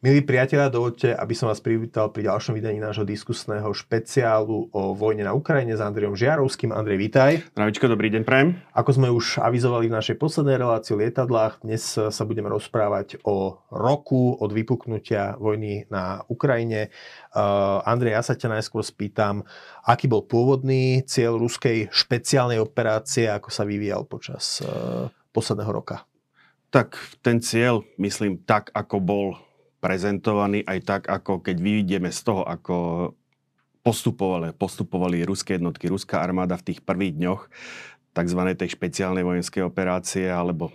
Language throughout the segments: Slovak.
Milí priatelia, dovolte, aby som vás privítal pri ďalšom vydaní nášho diskusného špeciálu o vojne na Ukrajine s Andrejom Žiarovským. Andrej, vítaj. Zdravíčko, dobrý deň, prajem. Ako sme už avizovali v našej poslednej relácii o lietadlách, dnes sa budeme rozprávať o roku od vypuknutia vojny na Ukrajine. Uh, Andrej, ja sa ťa najskôr spýtam, aký bol pôvodný cieľ ruskej špeciálnej operácie, ako sa vyvíjal počas uh, posledného roka? Tak ten cieľ, myslím, tak ako bol prezentovaný aj tak, ako keď vyvidíme z toho, ako postupovali, postupovali ruské jednotky, ruská armáda v tých prvých dňoch tzv. tej špeciálnej vojenskej operácie alebo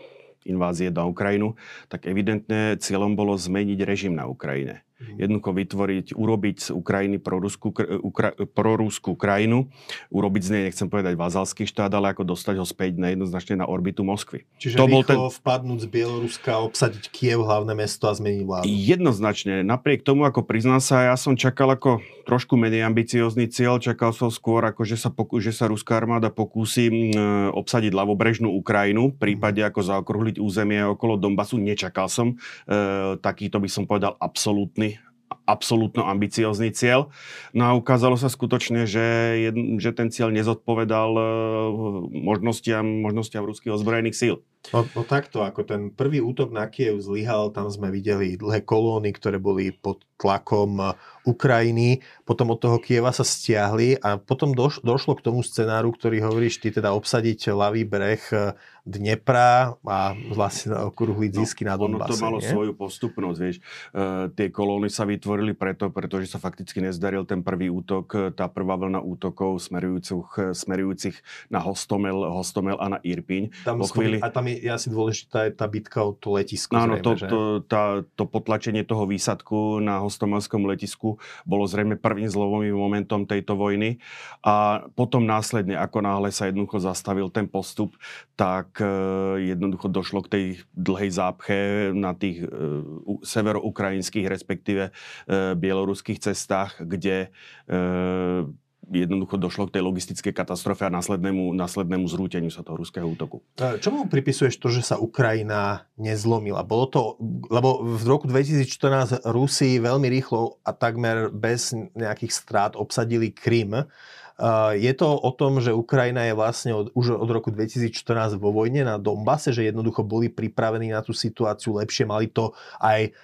invázie do Ukrajinu, tak evidentne cieľom bolo zmeniť režim na Ukrajine. Mhm. Jednoducho vytvoriť, urobiť z Ukrajiny proruskú, ukra, proruskú krajinu, urobiť z nej, nechcem povedať vazalský štát, ale ako dostať ho späť na jednoznačne na orbitu Moskvy. Čiže to bol ten... vpadnúť z Bieloruska, obsadiť Kiev, hlavné mesto a zmeniť vládu. Jednoznačne. Napriek tomu, ako priznám sa, ja som čakal ako trošku menej ambiciózny cieľ, čakal som skôr, ako že sa, poku, že sa ruská armáda pokúsi e, obsadiť ľavobrežnú Ukrajinu, prípade ako zaokrúhliť územie okolo Donbasu. Nečakal som e, takýto by som povedal absolútny absolútno ambiciózny cieľ. No a ukázalo sa skutočne, že, jed, že ten cieľ nezodpovedal uh, možnostiam, možnostiam ruských ozbrojených síl. No, no takto, ako ten prvý útok na Kiev zlyhal, tam sme videli dlhé kolóny, ktoré boli pod tlakom eh, Ukrajiny, potom od toho Kieva sa stiahli a potom doš, došlo k tomu scenáru, ktorý hovoríš, ty teda obsadiť ľavý breh eh, Dnepra a vlastne okrúhliť no, zisky no, na Donbase. Ono to malo nie? svoju postupnosť, vieš. E, tie kolóny sa vytvorili preto, pretože sa fakticky nezdaril ten prvý útok, tá prvá vlna útokov smerujúcich, smerujúcich na Hostomel, Hostomel a na Irpiň. Tam po chvíli... A tam je je asi dôležitá je tá bitka o to letisko. Áno, zrejme, to, že? to, tá, to potlačenie toho výsadku na hostomelskom letisku bolo zrejme prvým zlomovým momentom tejto vojny. A potom následne, ako náhle sa jednoducho zastavil ten postup, tak e, jednoducho došlo k tej dlhej zápche na tých e, severoukrajinských, respektíve e, bieloruských cestách, kde jednoducho došlo k tej logistickej katastrofe a následnému, následnému zrúteniu sa toho ruského útoku. Čomu pripisuješ to, že sa Ukrajina nezlomila? Bolo to, lebo v roku 2014 Rusi veľmi rýchlo a takmer bez nejakých strát obsadili Krym. Je to o tom, že Ukrajina je vlastne od, už od roku 2014 vo vojne na Dombase, že jednoducho boli pripravení na tú situáciu lepšie, mali to aj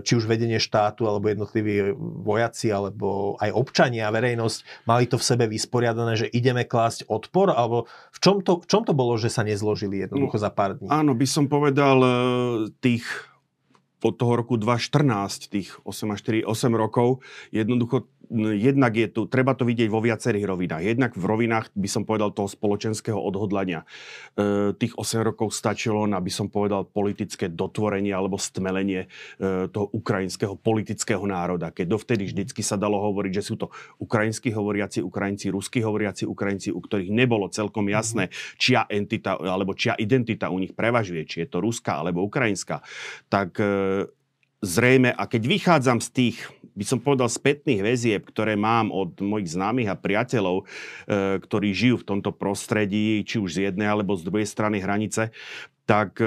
či už vedenie štátu, alebo jednotliví vojaci, alebo aj občania, verejnosť, mali to v sebe vysporiadané, že ideme klásť odpor, alebo v čom to, v čom to bolo, že sa nezložili jednoducho no, za pár dní? Áno, by som povedal e, tých od toho roku 2014, tých 8 až 4, 8 rokov, jednoducho jednak je tu, treba to vidieť vo viacerých rovinách. Jednak v rovinách, by som povedal, toho spoločenského odhodlania. E, tých 8 rokov stačilo na, by som povedal, politické dotvorenie alebo stmelenie e, toho ukrajinského politického národa. Keď dovtedy vždycky sa dalo hovoriť, že sú to ukrajinskí hovoriaci Ukrajinci, ruskí hovoriaci Ukrajinci, u ktorých nebolo celkom jasné, čia entita alebo čia identita u nich prevažuje, či je to ruská alebo ukrajinská, tak e, zrejme, a keď vychádzam z tých, by som povedal, spätných väzieb, ktoré mám od mojich známych a priateľov, e, ktorí žijú v tomto prostredí, či už z jednej alebo z druhej strany hranice, tak e,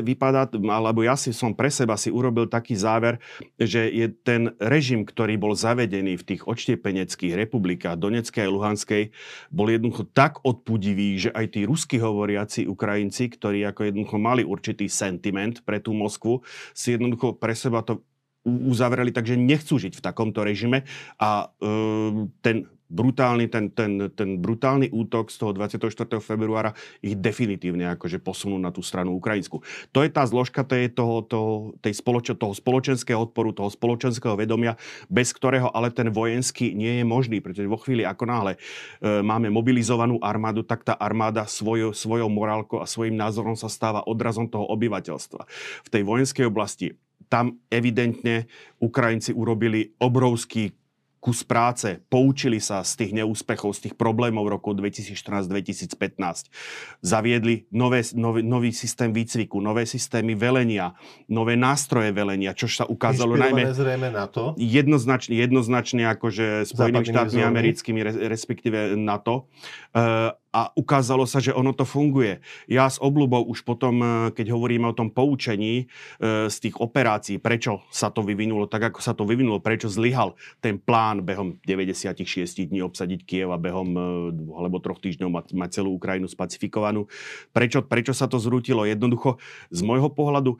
vypadá, alebo ja si som pre seba si urobil taký záver, že je ten režim, ktorý bol zavedený v tých odštiepeneckých republikách Doneckej a Luhanskej, bol jednoducho tak odpudivý, že aj tí rusky hovoriaci Ukrajinci, ktorí ako jednoducho mali určitý sentiment pre tú Moskvu, si jednoducho pre seba to uzavreli, takže nechcú žiť v takomto režime. A e, ten brutálny, ten, ten, ten brutálny útok z toho 24. februára ich definitívne akože posunú na tú stranu ukrajinsku. To je tá zložka tej, toho, toho, tej spoloč, toho spoločenského odporu, toho spoločenského vedomia, bez ktorého ale ten vojenský nie je možný, pretože vo chvíli, ako náhle e, máme mobilizovanú armádu, tak tá armáda svojo, svojou morálkou a svojim názorom sa stáva odrazom toho obyvateľstva. V tej vojenskej oblasti tam evidentne Ukrajinci urobili obrovský kus práce, poučili sa z tých neúspechov, z tých problémov rokov 2014-2015. Zaviedli nové, nový, nový systém výcviku, nové systémy velenia, nové nástroje velenia, čo sa ukázalo najmä... zrejme na to? Jednoznačne, jednoznačne akože Spojenými štátmi americkými, respektíve NATO. Uh, a ukázalo sa, že ono to funguje. Ja s obľubou už potom, e, keď hovoríme o tom poučení e, z tých operácií, prečo sa to vyvinulo tak, ako sa to vyvinulo, prečo zlyhal ten plán behom 96 dní obsadiť Kiev a behom e, alebo troch týždňov mať, mať celú Ukrajinu spacifikovanú. Prečo, prečo sa to zrútilo? Jednoducho, z môjho pohľadu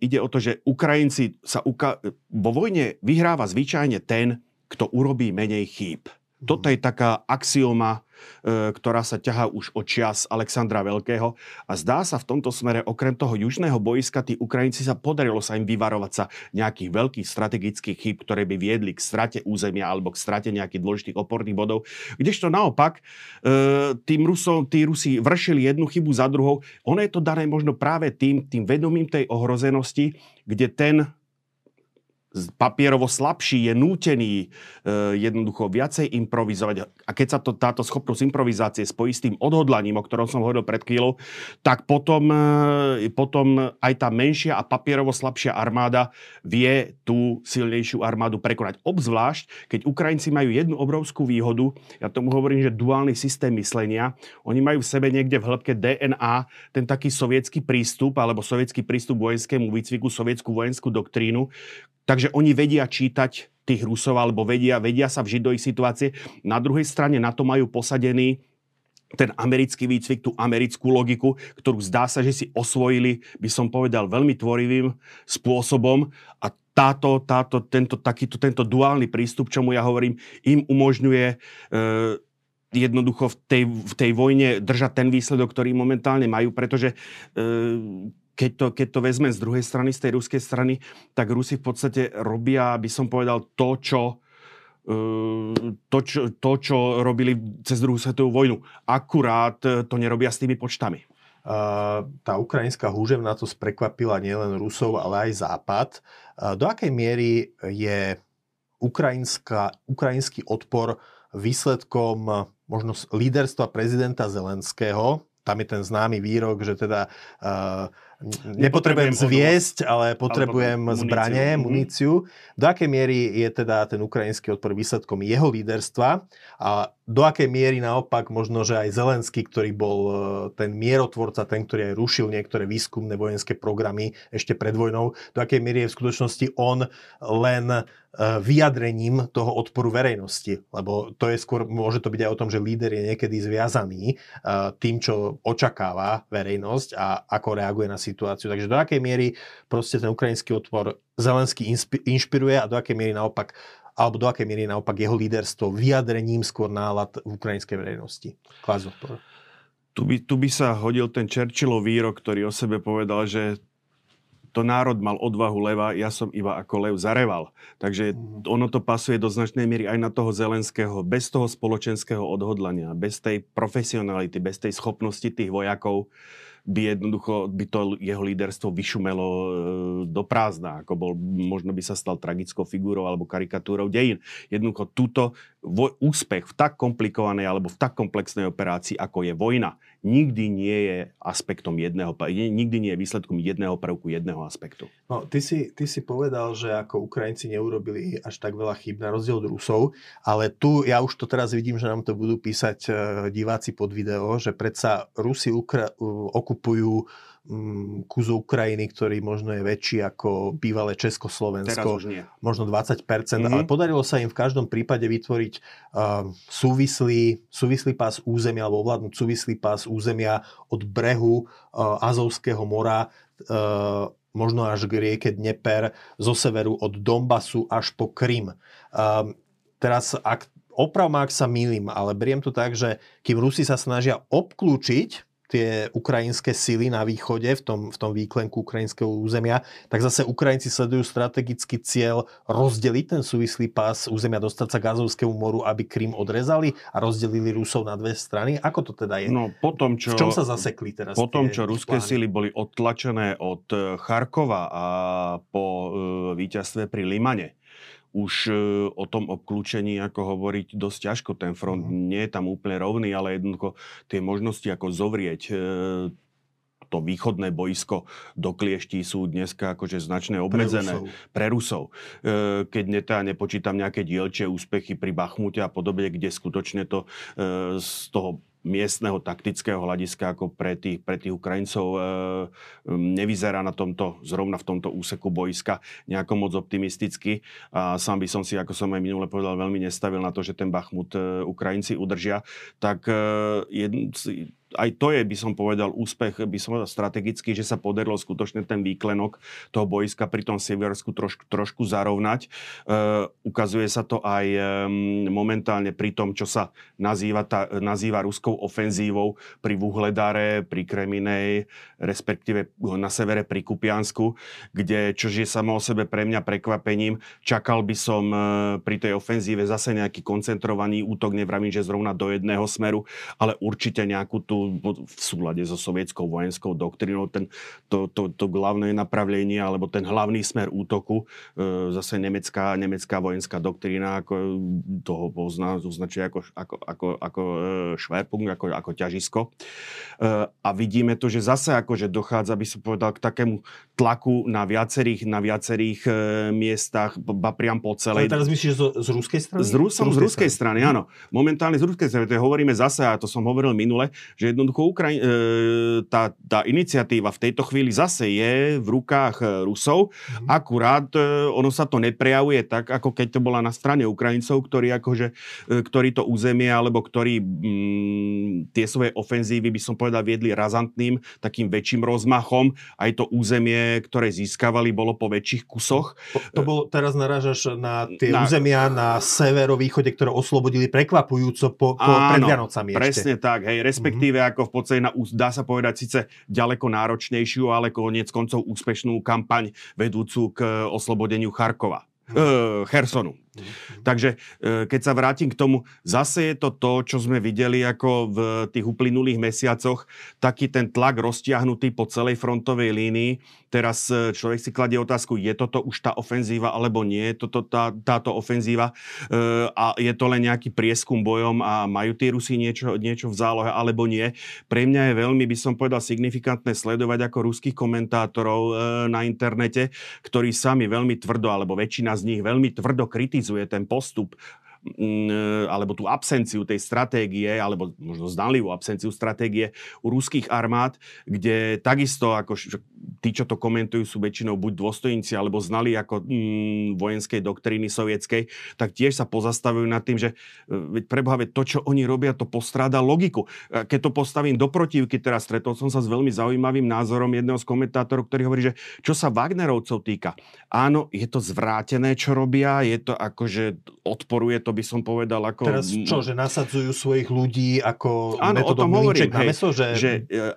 ide o to, že Ukrajinci sa uka- vo vojne vyhráva zvyčajne ten, kto urobí menej chýb. Toto je taká axioma, e, ktorá sa ťahá už od čias Alexandra Veľkého a zdá sa v tomto smere, okrem toho južného boiska, tí Ukrajinci sa podarilo sa im vyvarovať sa nejakých veľkých strategických chyb, ktoré by viedli k strate územia alebo k strate nejakých dôležitých oporných bodov. Kdežto naopak, e, tým Rusom, tí Rusi vršili jednu chybu za druhou. Ono je to dané možno práve tým, tým vedomím tej ohrozenosti, kde ten papierovo slabší je nútený e, jednoducho viacej improvizovať. A keď sa to, táto schopnosť improvizácie spojí s tým odhodlaním, o ktorom som hovoril pred chvíľou, tak potom, e, potom aj tá menšia a papierovo slabšia armáda vie tú silnejšiu armádu prekonať. Obzvlášť, keď Ukrajinci majú jednu obrovskú výhodu, ja tomu hovorím, že duálny systém myslenia, oni majú v sebe niekde v hĺbke DNA ten taký sovietský prístup, alebo sovietský prístup vojenskému výcviku, sovietskú vojenskú doktrínu, Takže oni vedia čítať tých Rusov, alebo vedia, vedia sa vžiť do ich situácie. Na druhej strane na to majú posadený ten americký výcvik, tú americkú logiku, ktorú zdá sa, že si osvojili, by som povedal, veľmi tvorivým spôsobom a táto, táto, tento, takýto, tento duálny prístup, čomu ja hovorím, im umožňuje e, jednoducho v tej, v tej vojne držať ten výsledok, ktorý momentálne majú, pretože e, keď to, keď to vezme z druhej strany, z tej ruskej strany, tak Rusi v podstate robia, by som povedal, to, čo eh, to, čo, to, čo robili cez druhú svetovú vojnu. Akurát eh, to nerobia s tými počtami. Uh, tá ukrajinská húževna to sprekvapila nielen Rusov, ale aj Západ. Do akej miery je ukrajinský odpor výsledkom možno líderstva prezidenta Zelenského, tam je ten známy výrok, že teda uh, nepotrebujem zviesť, ale potrebujem muníciu. zbranie, mhm. muníciu. Do akej miery je teda ten ukrajinský odpor výsledkom jeho líderstva a do akej miery naopak možno, že aj Zelenský, ktorý bol e, ten mierotvorca, ten, ktorý aj rušil niektoré výskumné vojenské programy ešte pred vojnou, do akej miery je v skutočnosti on len e, vyjadrením toho odporu verejnosti. Lebo to je skôr, môže to byť aj o tom, že líder je niekedy zviazaný e, tým, čo očakáva verejnosť a ako reaguje na situáciu. Takže do akej miery proste ten ukrajinský odpor Zelenský inšpiruje a do akej miery naopak alebo do akej miery naopak jeho líderstvo vyjadrením skôr nálad v ukrajinskej verejnosti? Klás odpor. Tu by, tu by sa hodil ten Churchillov výrok, ktorý o sebe povedal, že to národ mal odvahu leva, ja som iba ako lev zareval. Takže mhm. ono to pasuje do značnej miery aj na toho Zelenského. Bez toho spoločenského odhodlania, bez tej profesionality, bez tej schopnosti tých vojakov by jednoducho by to jeho líderstvo vyšumelo e, do prázdna, ako bol, možno by sa stal tragickou figúrou alebo karikatúrou dejín. Jednoducho túto úspech v tak komplikovanej alebo v tak komplexnej operácii, ako je vojna, nikdy nie je aspektom jedného, nikdy nie je výsledkom jedného prvku, jedného aspektu. No, ty si, ty si povedal, že ako Ukrajinci neurobili až tak veľa chyb na rozdiel od Rusov, ale tu ja už to teraz vidím, že nám to budú písať e, diváci pod video, že predsa Rusi ukra- okupujú kus Ukrajiny, ktorý možno je väčší ako bývalé Československo. Možno 20%, mm-hmm. ale podarilo sa im v každom prípade vytvoriť uh, súvislý, súvislý pás územia alebo ovládnuť súvislý pás územia od brehu uh, Azovského mora uh, možno až k rieke Dneper, zo severu od Donbasu až po Krym. Uh, teraz, ak oprav ak sa milím, ale beriem to tak, že kým Rusi sa snažia obklúčiť tie ukrajinské sily na východe, v tom, v tom výklenku ukrajinského územia, tak zase Ukrajinci sledujú strategický cieľ rozdeliť ten súvislý pás územia, dostať sa k Azovskému moru, aby Krym odrezali a rozdelili Rusov na dve strany. Ako to teda je? No, potom, čo, v čom sa zasekli teraz? Potom, čo ruské plány? sily boli odtlačené od Charkova a po uh, víťazstve pri Limane, už e, o tom obklúčení ako hovoriť dosť ťažko. Ten front mm. nie je tam úplne rovný, ale jednoducho tie možnosti ako zovrieť e, to východné boisko do Klieští sú dneska akože značne obmedzené. Pre Rusov. E, keď netá, nepočítam nejaké dielčie úspechy pri Bachmute a podobne, kde skutočne to z toho miestneho taktického hľadiska ako pre tých, pre tých Ukrajincov e, nevyzerá na tomto, zrovna v tomto úseku boiska nejako moc optimisticky. A sám by som si, ako som aj minule povedal, veľmi nestavil na to, že ten Bachmut e, Ukrajinci udržia. Tak e, jedn, aj to je, by som povedal, úspech, by som povedal strategický, že sa podarilo skutočne ten výklenok toho boiska pri tom Sieversku troš, trošku zarovnať. E, ukazuje sa to aj e, momentálne pri tom, čo sa nazýva, tá, nazýva ruskou ofenzívou pri Vuhledare, pri Kreminej, respektíve na severe pri Kupiansku, kde, čo je samo o sebe pre mňa prekvapením, čakal by som e, pri tej ofenzíve zase nejaký koncentrovaný útok, nevravím, že zrovna do jedného smeru, ale určite nejakú tú v súlade so sovietskou vojenskou doktrínou ten, to, to, to hlavné napravlenie alebo ten hlavný smer útoku, e, zase nemecká, nemecká vojenská doktrína ako toho pozná, označuje ako, ako, ako, ako šverpung, ako, ako ťažisko. E, a vidíme to, že zase akože dochádza, by som povedal, k takému tlaku na viacerých, na viacerých e, miestach, ba priam po celej... Ale teraz myslíš z, z ruskej strany? Z, Rusom, z ruskej strany, strany, áno. Momentálne z ruskej strany, to hovoríme zase, a to som hovoril minule, že jednoducho Ukraj- e, tá, tá iniciatíva v tejto chvíli zase je v rukách e, Rusov. Mm. Akurát e, ono sa to neprejavuje tak, ako keď to bola na strane Ukrajincov, ktorí, akože, ktorí to územie alebo ktorí mm, tie svoje ofenzívy, by som povedal, viedli razantným, takým väčším rozmachom. Aj to územie, ktoré získavali, bolo po väčších kusoch. To, to bolo, teraz narážaš na tie na, územia na severovýchode, ktoré oslobodili prekvapujúco po, po áno, pred Vianocami. Presne ešte. tak, hej, respektíve respektíve ako v podstate na, dá sa povedať síce ďaleko náročnejšiu, ale konec koncov úspešnú kampaň vedúcu k oslobodeniu Charkova. Uh, Chersonu. Mm-hmm. Takže e, keď sa vrátim k tomu, zase je to to, čo sme videli ako v tých uplynulých mesiacoch, taký ten tlak roztiahnutý po celej frontovej línii. Teraz e, človek si kladie otázku, je toto už tá ofenzíva alebo nie toto tá, táto ofenzíva e, a je to len nejaký prieskum bojom a majú tí Rusi niečo, niečo v zálohe alebo nie. Pre mňa je veľmi, by som povedal, signifikantné sledovať ako ruských komentátorov na internete, ktorí sami veľmi tvrdo, alebo väčšina z nich veľmi tvrdo kritizujú kritizuje ten postup alebo tú absenciu tej stratégie, alebo možno zdanlivú absenciu stratégie u ruských armád, kde takisto ako tí, čo to komentujú, sú väčšinou buď dôstojníci, alebo znali ako mm, vojenskej doktríny sovietskej, tak tiež sa pozastavujú nad tým, že e, veď preboha, to, čo oni robia, to postráda logiku. E, keď to postavím do protivky, teraz stretol som sa s veľmi zaujímavým názorom jedného z komentátorov, ktorý hovorí, že čo sa Wagnerovcov týka, áno, je to zvrátené, čo robia, je to akože odporuje to, by som povedal, ako... Teraz čo, že nasadzujú svojich ľudí ako áno, o tom hovorím, hej, na meso, že... že e,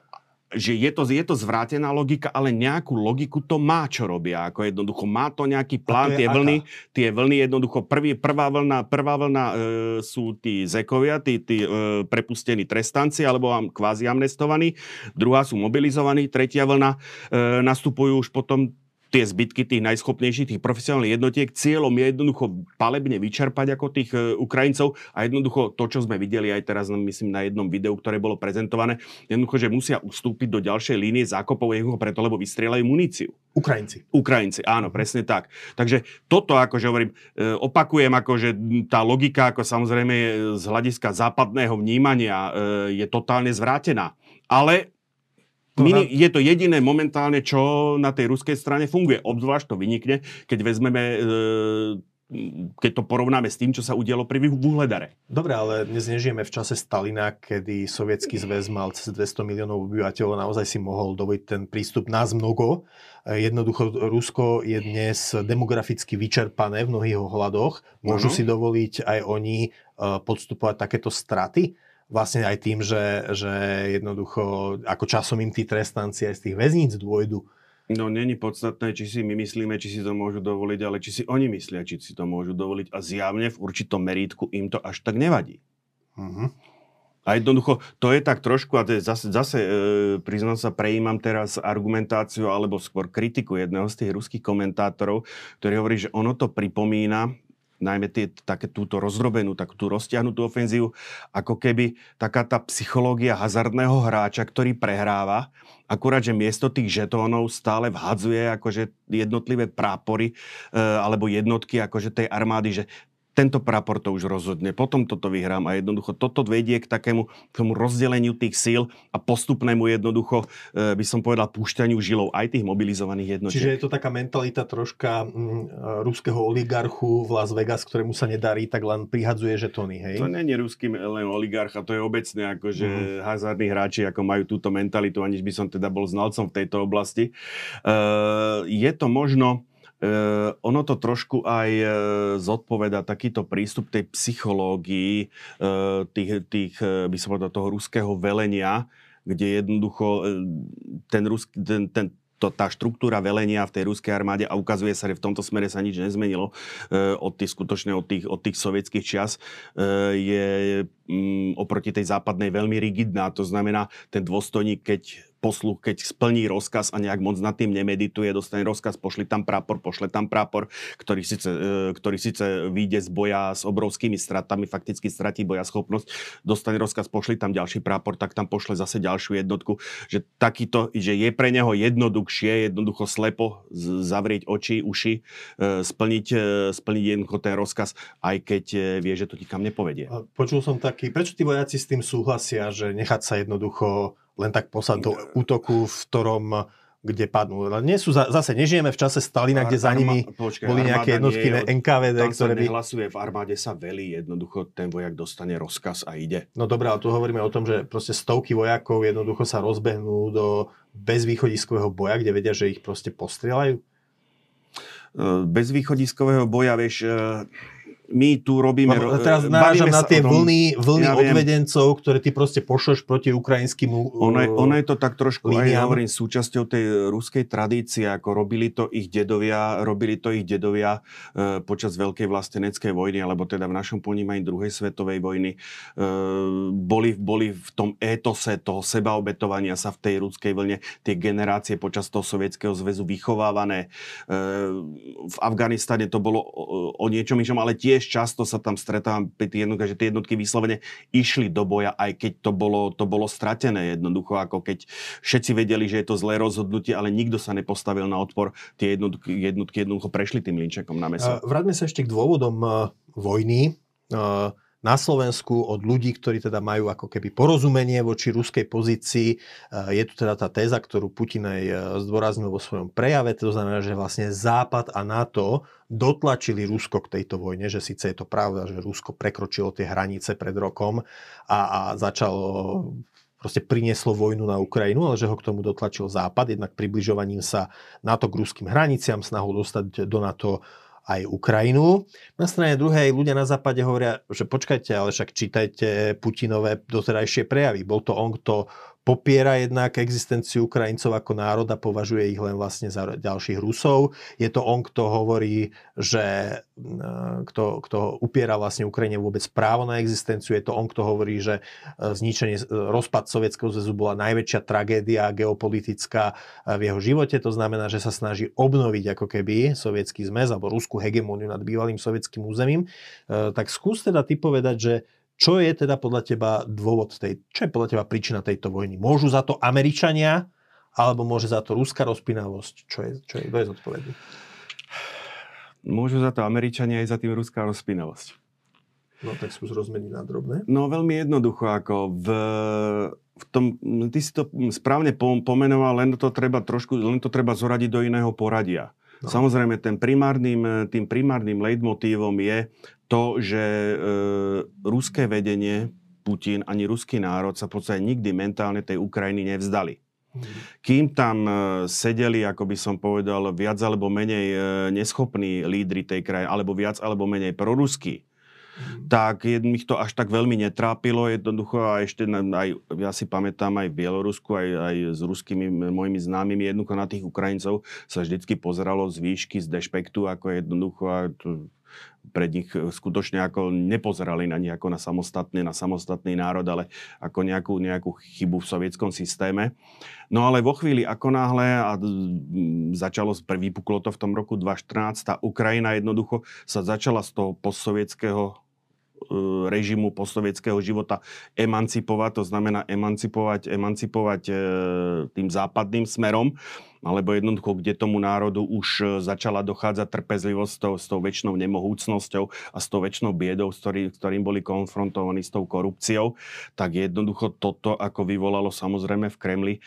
že je to, je to zvrátená logika, ale nejakú logiku to má, čo robia. Ako jednoducho má to nejaký plán, tie vlny, tie vlny jednoducho, prvý, prvá vlna, prvá vlna e, sú tí zekovia, tí, tí e, prepustení trestanci alebo kvázi amnestovaní, druhá sú mobilizovaní, tretia vlna e, nastupujú už potom tie zbytky tých najschopnejších, tých profesionálnych jednotiek. Cieľom je jednoducho palebne vyčerpať ako tých e, Ukrajincov a jednoducho to, čo sme videli aj teraz, myslím, na jednom videu, ktoré bolo prezentované, jednoducho, že musia ustúpiť do ďalšej línie zákopov jednoducho preto, lebo vystrieľajú muníciu. Ukrajinci. Ukrajinci, áno, presne tak. Takže toto, akože hovorím, e, opakujem, akože tá logika, ako samozrejme z hľadiska západného vnímania e, je totálne zvrátená. Ale Mini, je to jediné momentálne, čo na tej ruskej strane funguje. Obzvlášť to vynikne, keď vezmeme e, keď to porovnáme s tým, čo sa udialo pri Vuhledare. Dobre, ale dnes nežijeme v čase Stalina, kedy sovietský zväz mal cez 200 miliónov obyvateľov, naozaj si mohol dovoliť ten prístup nás mnogo. E, jednoducho Rusko je dnes demograficky vyčerpané v mnohých ohľadoch. Môžu uh-huh. si dovoliť aj oni e, podstupovať takéto straty vlastne aj tým, že, že jednoducho ako časom im tí trestanci aj z tých väzníc dôjdu. No, není podstatné, či si my myslíme, či si to môžu dovoliť, ale či si oni myslia, či si to môžu dovoliť. A zjavne v určitom merítku im to až tak nevadí. Uh-huh. A jednoducho, to je tak trošku, a to je zase, zase e, priznám sa, prejímam teraz argumentáciu alebo skôr kritiku jedného z tých ruských komentátorov, ktorý hovorí, že ono to pripomína najmä tie, také túto rozdrobenú, takú tú roztiahnutú ofenzívu, ako keby taká tá psychológia hazardného hráča, ktorý prehráva, akurát, že miesto tých žetónov stále vhadzuje akože jednotlivé prápory e, alebo jednotky akože tej armády, že tento prápor to už rozhodne, potom toto vyhrám a jednoducho toto vedie k takému k tomu rozdeleniu tých síl a postupnému jednoducho, e, by som povedal, púšťaniu žilov aj tých mobilizovaných jednotiek. Čiže je to taká mentalita troška mm, ruského oligarchu v Las Vegas, ktorému sa nedarí, tak len prihadzuje žetóny, hej? To nie je ruský len oligarcha, to je obecne akože mm. hazardní hráči, ako majú túto mentalitu, aniž by som teda bol znalcom v tejto oblasti. E, je to možno Uh, ono to trošku aj uh, zodpoveda takýto prístup tej psychológii uh, tých, tých by som povedal, toho ruského velenia, kde jednoducho ten, rusk, ten, ten, to, tá štruktúra velenia v tej ruskej armáde a ukazuje sa, že v tomto smere sa nič nezmenilo uh, od tých skutočne od tých, od tých sovietských čias, uh, je um, oproti tej západnej veľmi rigidná. To znamená, ten dôstojník, keď posluch, keď splní rozkaz a nejak moc nad tým nemedituje, dostane rozkaz, pošli tam prápor, pošle tam prápor, ktorý síce, e, ktorý síce vyjde z boja s obrovskými stratami, fakticky stratí boja schopnosť, dostane rozkaz, pošli tam ďalší prápor, tak tam pošle zase ďalšiu jednotku, že takýto, že je pre neho jednoduchšie, jednoducho slepo zavrieť oči, uši, e, splniť, e, splniť jednoducho ten rozkaz, aj keď vie, že to nikam nepovedie. Počul som taký, prečo tí vojaci s tým súhlasia, že nechať sa jednoducho len tak poslať do útoku, v ktorom kde padnú. Nie sú, zase nežijeme v čase Stalina, kde za nimi Počkej, boli nejaké jednotky nie, NKVD, tam ktoré by... nehlasuje, v armáde sa velí, jednoducho ten vojak dostane rozkaz a ide. No dobré, ale tu hovoríme o tom, že proste stovky vojakov jednoducho sa rozbehnú do bezvýchodiskového boja, kde vedia, že ich proste postrieľajú? Bezvýchodiskového boja, vieš, my tu robíme... Lebo teraz narážam na tie vlny, vlny ja odvedencov, ktoré ty proste pošleš proti ukrajinským ono, je, ono je to tak trošku líniám. aj hovorím súčasťou tej ruskej tradície, ako robili to ich dedovia, robili to ich dedovia e, počas Veľkej vlasteneckej vojny, alebo teda v našom ponímaní druhej svetovej vojny. E, boli, boli v tom étose toho sebaobetovania sa v tej ruskej vlne tie generácie počas toho Sovietskeho zväzu vychovávané. E, v Afganistane to bolo o, o niečom ale tiež tiež často sa tam stretávam pri tých jednotkách, že tie jednotky vyslovene išli do boja, aj keď to bolo, to bolo stratené jednoducho, ako keď všetci vedeli, že je to zlé rozhodnutie, ale nikto sa nepostavil na odpor. Tie jednotky, jednotky jednoducho prešli tým linčekom na meso. Vráťme sa ešte k dôvodom vojny na Slovensku od ľudí, ktorí teda majú ako keby porozumenie voči ruskej pozícii. Je tu teda tá téza, ktorú Putin aj e, zdôraznil vo svojom prejave, to znamená, že vlastne Západ a NATO dotlačili Rusko k tejto vojne, že síce je to pravda, že Rusko prekročilo tie hranice pred rokom a, a začalo proste prinieslo vojnu na Ukrajinu, ale že ho k tomu dotlačil Západ, jednak približovaním sa NATO k ruským hraniciam, snahou dostať do NATO aj Ukrajinu. Na strane druhej ľudia na západe hovoria, že počkajte, ale však čítajte Putinové doterajšie prejavy. Bol to on, kto popiera jednak existenciu Ukrajincov ako národa, považuje ich len vlastne za ďalších Rusov. Je to on, kto hovorí, že kto, kto upiera vlastne Ukrajine vôbec právo na existenciu. Je to on, kto hovorí, že e, zničenie, e, rozpad Sovietskeho zväzu bola najväčšia tragédia geopolitická v jeho živote. To znamená, že sa snaží obnoviť ako keby sovietský zmes alebo ruskú hegemóniu nad bývalým sovietským územím. Tak skús teda ty povedať, že čo je teda podľa teba dôvod tej, čo je podľa teba príčina tejto vojny? Môžu za to Američania, alebo môže za to ruská rozpinavosť? Čo je, čo je, kto je zodpovedný? Môžu za to Američania aj za tým ruská rozpinavosť. No tak skús rozmeniť na drobné. No veľmi jednoducho, ako v, v tom, ty si to správne pomenoval, len to treba trošku, len to treba zoradiť do iného poradia. No. Samozrejme, ten primárnym, tým primárnym leitmotívom je to, že e, ruské vedenie, Putin ani ruský národ sa v podstate nikdy mentálne tej Ukrajiny nevzdali. Mhm. Kým tam e, sedeli, ako by som povedal, viac alebo menej e, neschopní lídry tej krajiny, alebo viac alebo menej proruskí. Tak ich to až tak veľmi netrápilo. Jednoducho a ešte aj, ja si pamätám aj v Bielorusku, aj, aj s ruskými mojimi známymi, jednoducho na tých Ukrajincov sa vždycky pozeralo z výšky, z dešpektu, ako jednoducho a to, pred nich skutočne ako nepozerali na nich na samostatný, na samostatný národ, ale ako nejakú, nejakú chybu v sovietskom systéme. No ale vo chvíli, ako náhle a začalo, vypuklo to v tom roku 2014, tá Ukrajina jednoducho sa začala z toho postsovietského režimu postsovietského života emancipovať, to znamená emancipovať, emancipovať e, tým západným smerom alebo jednoducho, kde tomu národu už e, začala dochádzať trpezlivosť s tou, s tou väčšnou nemohúcnosťou a s tou väčšnou biedou, s ktorý, ktorým boli konfrontovaní s tou korupciou, tak jednoducho toto ako vyvolalo samozrejme v Kremli e,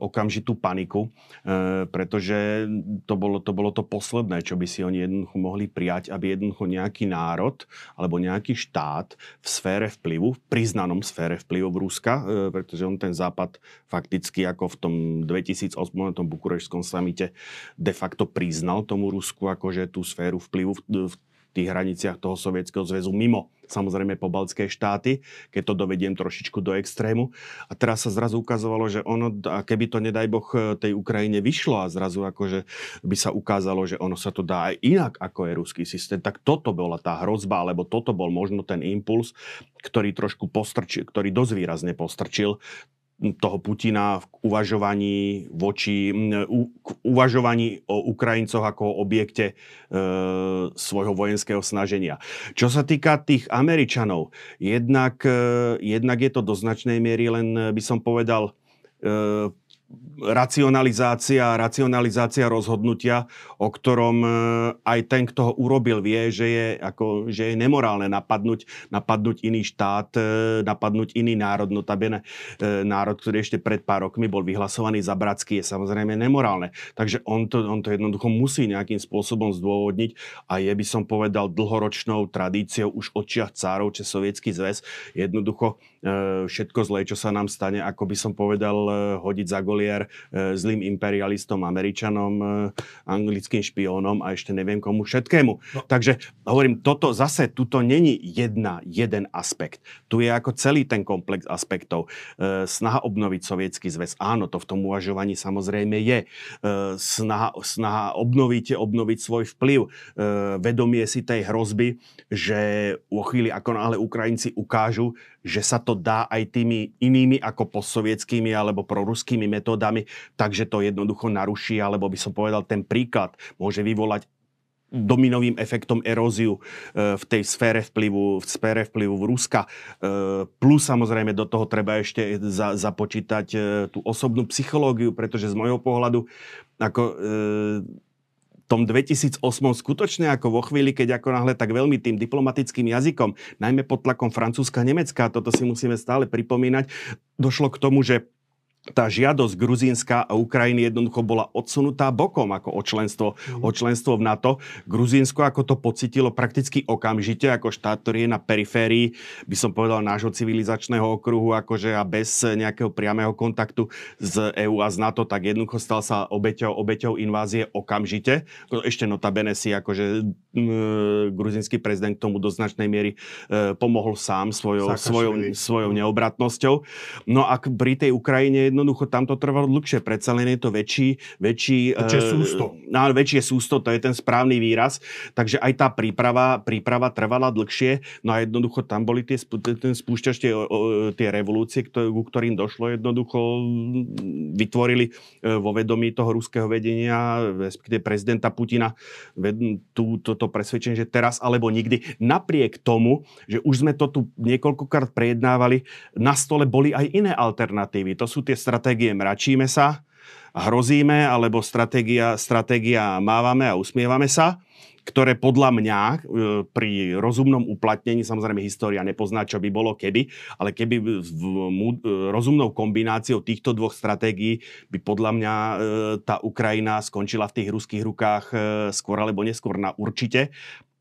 okamžitú paniku, e, pretože to bolo, to bolo to posledné, čo by si oni jednoducho mohli prijať, aby jednoducho nejaký národ alebo nejaký štát v sfére vplyvu, v priznanom sfére vplyvu Ruska, e, pretože on ten západ fakticky ako v tom 2008 tom bukurešskom samite de facto priznal tomu Rusku akože tú sféru vplyvu v, v tých hraniciach toho Sovietskeho zväzu mimo samozrejme pobaltské štáty, keď to dovediem trošičku do extrému. A teraz sa zrazu ukazovalo, že ono, a keby to nedaj Boh tej Ukrajine vyšlo a zrazu akože by sa ukázalo, že ono sa to dá aj inak, ako je ruský systém, tak toto bola tá hrozba, alebo toto bol možno ten impuls, ktorý trošku postrčil, ktorý dosť výrazne postrčil toho Putina v uvažovaní voči, k uvažovaní o Ukrajincoch ako o objekte e, svojho vojenského snaženia. Čo sa týka tých Američanov, jednak, e, jednak je to do značnej miery len, by som povedal, e, racionalizácia, racionalizácia rozhodnutia, o ktorom e, aj ten, kto ho urobil, vie, že je, ako, že je nemorálne napadnúť, napadnúť iný štát, e, napadnúť iný národ, notabene e, národ, ktorý ešte pred pár rokmi bol vyhlasovaný za bratský, je samozrejme nemorálne. Takže on to, on to jednoducho musí nejakým spôsobom zdôvodniť a je, by som povedal, dlhoročnou tradíciou už očiach cárov, či sovietský zväz, jednoducho všetko zlé, čo sa nám stane, ako by som povedal, hodiť za gol Golier e, zlým imperialistom, Američanom, e, anglickým špiónom a ešte neviem komu všetkému. No. Takže hovorím, toto zase, tuto není jedna, jeden aspekt. Tu je ako celý ten komplex aspektov. E, snaha obnoviť sovietský zväz. Áno, to v tom uvažovaní samozrejme je. Snaha, snaha obnoviť, obnoviť svoj vplyv. Vedomie si tej hrozby, že o chvíli, ako náhle Ukrajinci ukážu, že sa to dá aj tými inými ako postsovietskými alebo proruskými metódami, takže to jednoducho naruší, alebo by som povedal, ten príklad môže vyvolať dominovým efektom eróziu e, v tej sfére vplyvu, v sfére vplyvu v Ruska. E, plus samozrejme do toho treba ešte za, započítať e, tú osobnú psychológiu, pretože z môjho pohľadu ako tom 2008 skutočne ako vo chvíli, keď ako náhle tak veľmi tým diplomatickým jazykom, najmä pod tlakom Francúzska, Nemecka, toto si musíme stále pripomínať, došlo k tomu, že tá žiadosť Gruzínska a Ukrajiny jednoducho bola odsunutá bokom ako o členstvo, mm. o členstvo v NATO. Gruzínsko ako to pocitilo prakticky okamžite ako štát, ktorý je na periférii, by som povedal, nášho civilizačného okruhu akože a bez nejakého priamého kontaktu z EÚ a z NATO, tak jednoducho stal sa obeťou, obeťou invázie okamžite. Ešte notabene si akože gruzínsky prezident k tomu do značnej miery e, pomohol sám svojou, svojou, svojou neobratnosťou. No a pri tej Ukrajine jednoducho tam to trvalo dlhšie. Predsa len je to väčší... Väčší, väčšie uh, sústo. No, väčšie sústo, to je ten správny výraz. Takže aj tá príprava, príprava trvala dlhšie. No a jednoducho tam boli tie, ten spúšťač, tie, tie revolúcie, ku ktorým došlo jednoducho vytvorili e, vo vedomí toho ruského vedenia, respektíve prezidenta Putina, tú, toto presvedčenie, že teraz alebo nikdy. Napriek tomu, že už sme to tu niekoľkokrát prejednávali, na stole boli aj iné alternatívy. To sú tie stratégie mračíme sa, hrozíme, alebo stratégia, stratégia mávame a usmievame sa ktoré podľa mňa e, pri rozumnom uplatnení, samozrejme história nepozná, čo by bolo keby, ale keby v, e, rozumnou kombináciou týchto dvoch stratégií by podľa mňa e, tá Ukrajina skončila v tých ruských rukách skôr alebo neskôr na určite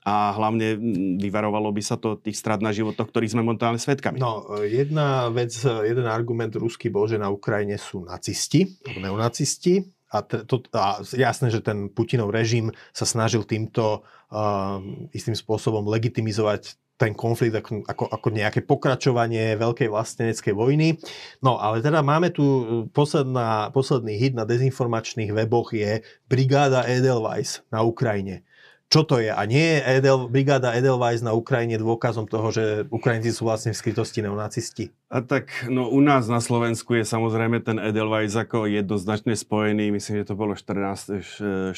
a hlavne vyvarovalo by sa to tých strát na životoch, ktorých sme momentálne svetkami. No, jedna vec, jeden argument ruský bol, že na Ukrajine sú nacisti, neonacisti. A, to, a jasné, že ten Putinov režim sa snažil týmto uh, istým spôsobom legitimizovať ten konflikt ako, ako, ako nejaké pokračovanie veľkej vlasteneckej vojny. No ale teda máme tu posledná, posledný hit na dezinformačných weboch je Brigáda Edelweiss na Ukrajine čo to je. A nie je Edel, brigáda Edelweiss na Ukrajine dôkazom toho, že Ukrajinci sú vlastne v skrytosti neonacisti? A tak, no u nás na Slovensku je samozrejme ten Edelweiss ako jednoznačne spojený. Myslím, že to bolo 14. 14.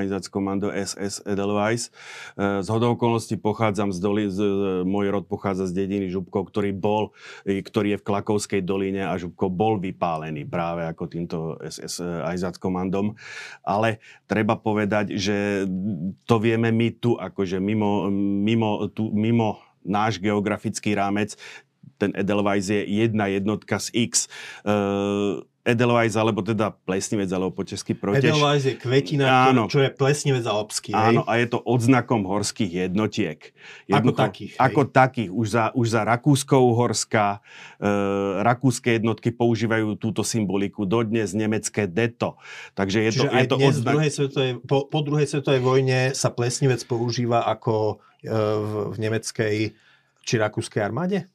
Einsatzkommando komando SS Edelweiss. E, z hodou okolností pochádzam z doli, z, môj rod pochádza z dediny Žubkov, ktorý bol, ktorý je v Klakovskej doline a Žubkov bol vypálený práve ako týmto SS Einsatzkommandom. Ale treba povedať, že to vieme my tu, akože mimo, mimo, tu, mimo náš geografický rámec, ten Edelweiss je jedna jednotka z X. Uh, Edelweiss, alebo teda plesnivec, alebo po česky protež. Edelweiss je kvetina, áno. čo je plesnivec alpský. Áno, a je to odznakom horských jednotiek. Jednoducho, ako takých. Hej. Ako takých. Už za, už za Rakúsko-Uhorská, e, rakúske jednotky používajú túto symboliku. Dodnes nemecké deto. Takže je Čiže to, je to odznak... druhej svetovej, po, po druhej svetovej vojne sa plesnivec používa ako e, v, v nemeckej či rakúskej armáde?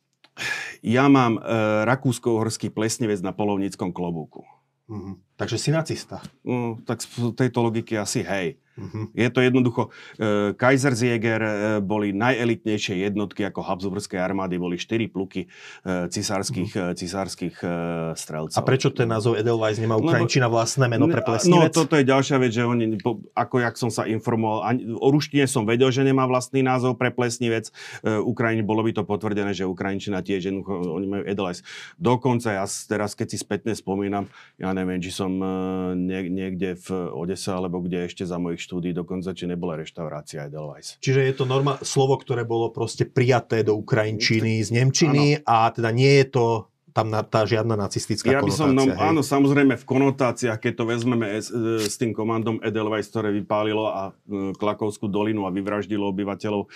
Ja mám e, rakúsko-uhorský plesnevec na polovníckom klobúku. Mm-hmm. Takže si nacista. No, tak z tejto logiky asi hej. Uh-huh. Je to jednoducho, e, Kaisersjäger e, boli najelitnejšie jednotky ako Habsburgskej armády, boli štyri pluky e, cisárskych, uh-huh. cisárskych e, strelcov. A prečo ten názov Edelweiss nemá Ukrajinčina vlastné meno pre plesnivec? No toto je ďalšia vec, že oni, ako jak som sa informoval, ani, o ruštine som vedel, že nemá vlastný názov pre plesnivec. E, Ukrajine bolo by to potvrdené, že Ukrajinčina tiež jednoducho, oni majú Edelweiss. Dokonca ja teraz, keď si spätne spomínam, ja neviem, či som e, niekde v Odese alebo kde ešte za mojich štúdii dokonca, či nebola reštaurácia Edelweiss. Čiže je to norma, slovo, ktoré bolo proste prijaté do ukrajinčiny z nemčiny ano. a teda nie je to tam na, tá žiadna nacistická ja by som, no, áno, samozrejme v konotáciách, keď to vezmeme s, e, s tým komandom Edelweiss, ktoré vypálilo a e, Klakovskú dolinu a vyvraždilo obyvateľov e,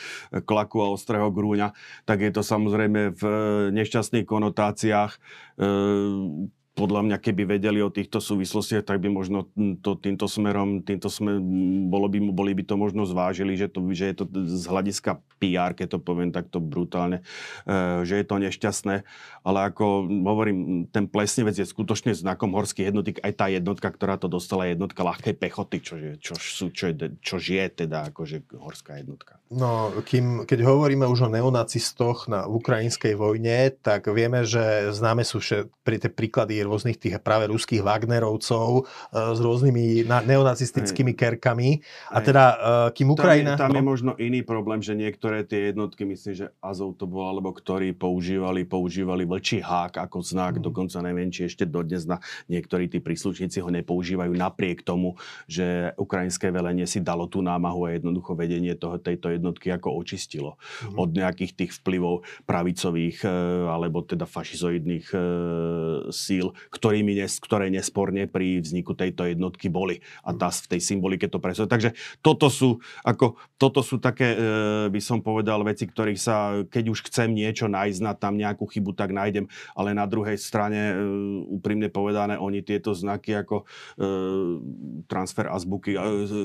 Klaku a Ostrého Grúňa, tak je to samozrejme v nešťastných konotáciách podľa mňa, keby vedeli o týchto súvislostiach, tak by možno to týmto smerom, týmto smer, bolo by, boli by to možno zvážili, že, to, že je to z hľadiska PR, keď to poviem takto brutálne, e, že je to nešťastné. Ale ako hovorím, ten plesnivec je skutočne znakom horských jednotiek. Aj tá jednotka, ktorá to dostala, je jednotka ľahkej pechoty, čo je, čo, sú, čo je, čo je teda akože horská jednotka. No, kým, keď hovoríme už o neonacistoch na ukrajinskej vojne, tak vieme, že známe sú vše, pri tie príklady rôznych tých práve ruských Wagnerovcov e, s rôznymi neonacistickými kerkami. A teda, e, kým Ukrajina... Tam, je, tam no... je možno iný problém, že niektoré tie jednotky, myslím, že Azov to bol, alebo ktorí používali, používali vlčí hák ako znak, mm. dokonca neviem, či ešte dodnes na niektorí tí príslušníci ho nepoužívajú napriek tomu, že ukrajinské velenie si dalo tú námahu a jednoducho vedenie toho, tejto jednotky ako očistilo mm. od nejakých tých vplyvov pravicových e, alebo teda fašizoidných síl, ktorými nes, ktoré nesporne pri vzniku tejto jednotky boli. A tá v tej symbolike to presvedčuje. Takže toto sú, ako, toto sú také, e, by som povedal, veci, ktorých sa, keď už chcem niečo nájsť na tam nejakú chybu, tak nájdem. Ale na druhej strane, e, úprimne povedané, oni tieto znaky ako e, transfer azbuky, e,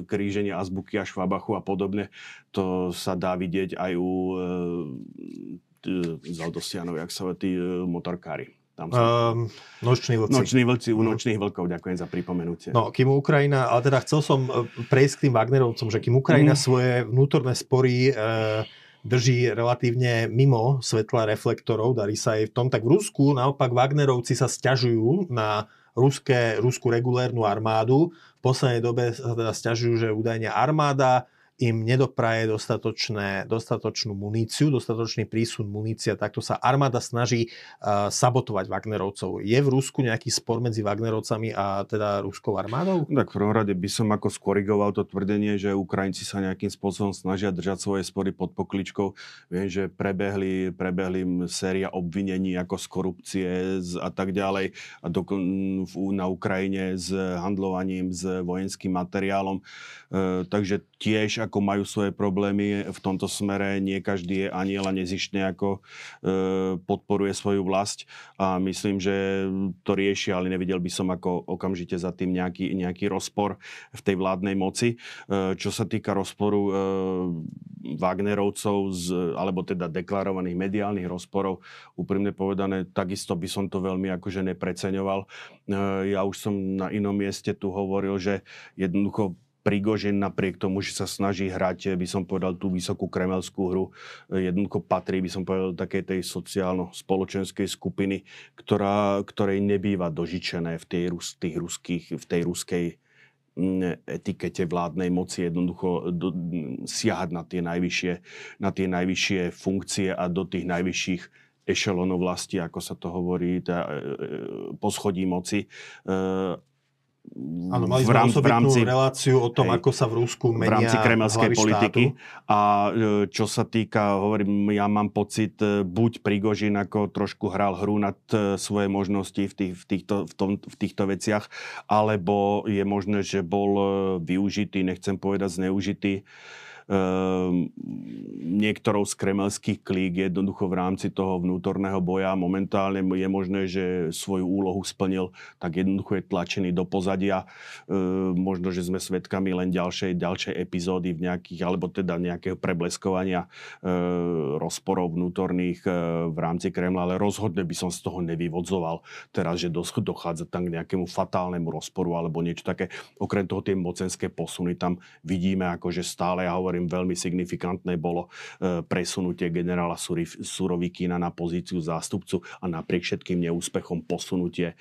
kríženie azbuky a švabachu a podobne, to sa dá vidieť aj u e, Zaldosianov, jak sa tí e, motorkári. Tam sú... Um, noční vlci. Noční vlci u nočných vlkov, ďakujem za pripomenutie. No, kým Ukrajina, ale teda chcel som e, prejsť k tým Wagnerovcom, že kým Ukrajina mm. svoje vnútorné spory e, drží relatívne mimo svetla reflektorov, darí sa aj v tom, tak v Rusku naopak Wagnerovci sa stiažujú na ruské, ruskú regulérnu armádu. V poslednej dobe sa teda stiažujú, že údajne armáda im nedopraje dostatočné, dostatočnú muníciu, dostatočný prísun munícia, takto sa armáda snaží uh, sabotovať Wagnerovcov. Je v Rusku nejaký spor medzi Wagnerovcami a teda ruskou armádou? Tak v prvom rade by som ako skorigoval to tvrdenie, že Ukrajinci sa nejakým spôsobom snažia držať svoje spory pod pokličkou. Viem, že prebehli, prebehli séria obvinení ako z korupcie a tak ďalej a do, na Ukrajine s handlovaním s vojenským materiálom. E, takže tiež ako majú svoje problémy v tomto smere. Nie každý je aniel nezištne ako e, podporuje svoju vlast a myslím, že to riešia, ale nevidel by som ako okamžite za tým nejaký, nejaký rozpor v tej vládnej moci. E, čo sa týka rozporu e, Wagnerovcov, z, alebo teda deklarovaných mediálnych rozporov, úprimne povedané, takisto by som to veľmi akože nepreceňoval. Ja už som na inom mieste tu hovoril, že jednoducho Prigožin napriek tomu, že sa snaží hrať, by som povedal, tú vysokú kremelskú hru, jednoducho patrí, by som povedal, do takej tej sociálno-spoločenskej skupiny, ktorá, ktorej nebýva dožičené v, tej, tých ruských, v tej ruskej mm, etikete vládnej moci jednoducho do, siahať na tie, najvyššie, na tie najvyššie funkcie a do tých najvyšších ešelonov vlasti, ako sa to hovorí, tá, e, poschodí moci. E, Áno, mali v rámci, v rámci, reláciu o tom, hej, ako sa v Rusku menia V rámci kremelskej politiky. Štátu. A e, čo sa týka, hovorím, ja mám pocit, e, buď Prigožin ako trošku hral hru nad e, svoje možnosti v, tých, v, týchto, v, tom, v týchto veciach, alebo je možné, že bol využitý, nechcem povedať zneužitý, niektorou z kremelských klík jednoducho v rámci toho vnútorného boja. Momentálne je možné, že svoju úlohu splnil, tak jednoducho je tlačený do pozadia. Ehm, možno, že sme svedkami len ďalšej, ďalšej epizódy v nejakých, alebo teda nejakého prebleskovania ehm, rozporov vnútorných v rámci Kremla, ale rozhodne by som z toho nevyvodzoval teraz, že dochádza tam k nejakému fatálnemu rozporu alebo niečo také. Okrem toho tie mocenské posuny tam vidíme, akože stále, ja hovorím, hovorím, veľmi signifikantné bolo e, presunutie generála Surovikina na pozíciu zástupcu a napriek všetkým neúspechom posunutie e,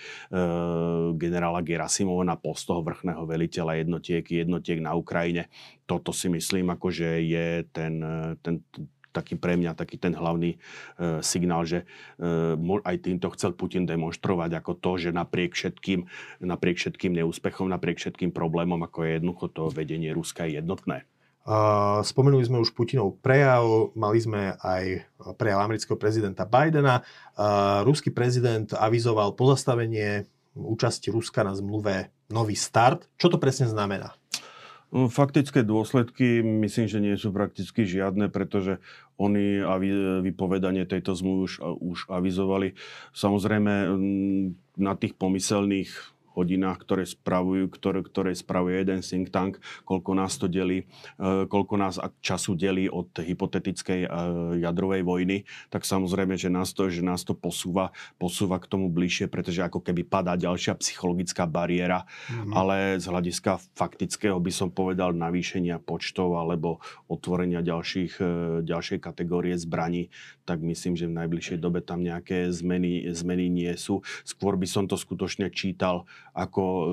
generála Gerasimova na post toho vrchného veliteľa jednotiek, jednotiek na Ukrajine. Toto si myslím, akože je ten, ten taký pre mňa taký ten hlavný e, signál, že e, aj týmto chcel Putin demonstrovať ako to, že napriek všetkým, napriek všetkým neúspechom, napriek všetkým problémom, ako je jednoducho to vedenie Ruska je jednotné. Spomenuli sme už Putinov prejav, mali sme aj prejav amerického prezidenta Bidena. Ruský prezident avizoval pozastavenie účasti Ruska na zmluve Nový start. Čo to presne znamená? No, faktické dôsledky myslím, že nie sú prakticky žiadne, pretože oni vypovedanie tejto zmluvy už, už avizovali. Samozrejme na tých pomyselných hodinách, ktoré spravujú, ktoré, ktoré spravuje jeden think tank, koľko nás to delí, e, koľko nás času delí od hypotetickej e, jadrovej vojny, tak samozrejme, že nás to, že nás to posúva, posúva k tomu bližšie, pretože ako keby padá ďalšia psychologická bariéra, mm-hmm. ale z hľadiska faktického by som povedal navýšenia počtov alebo otvorenia ďalších, e, ďalšej kategórie zbraní, tak myslím, že v najbližšej dobe tam nejaké zmeny, zmeny nie sú. Skôr by som to skutočne čítal ako e,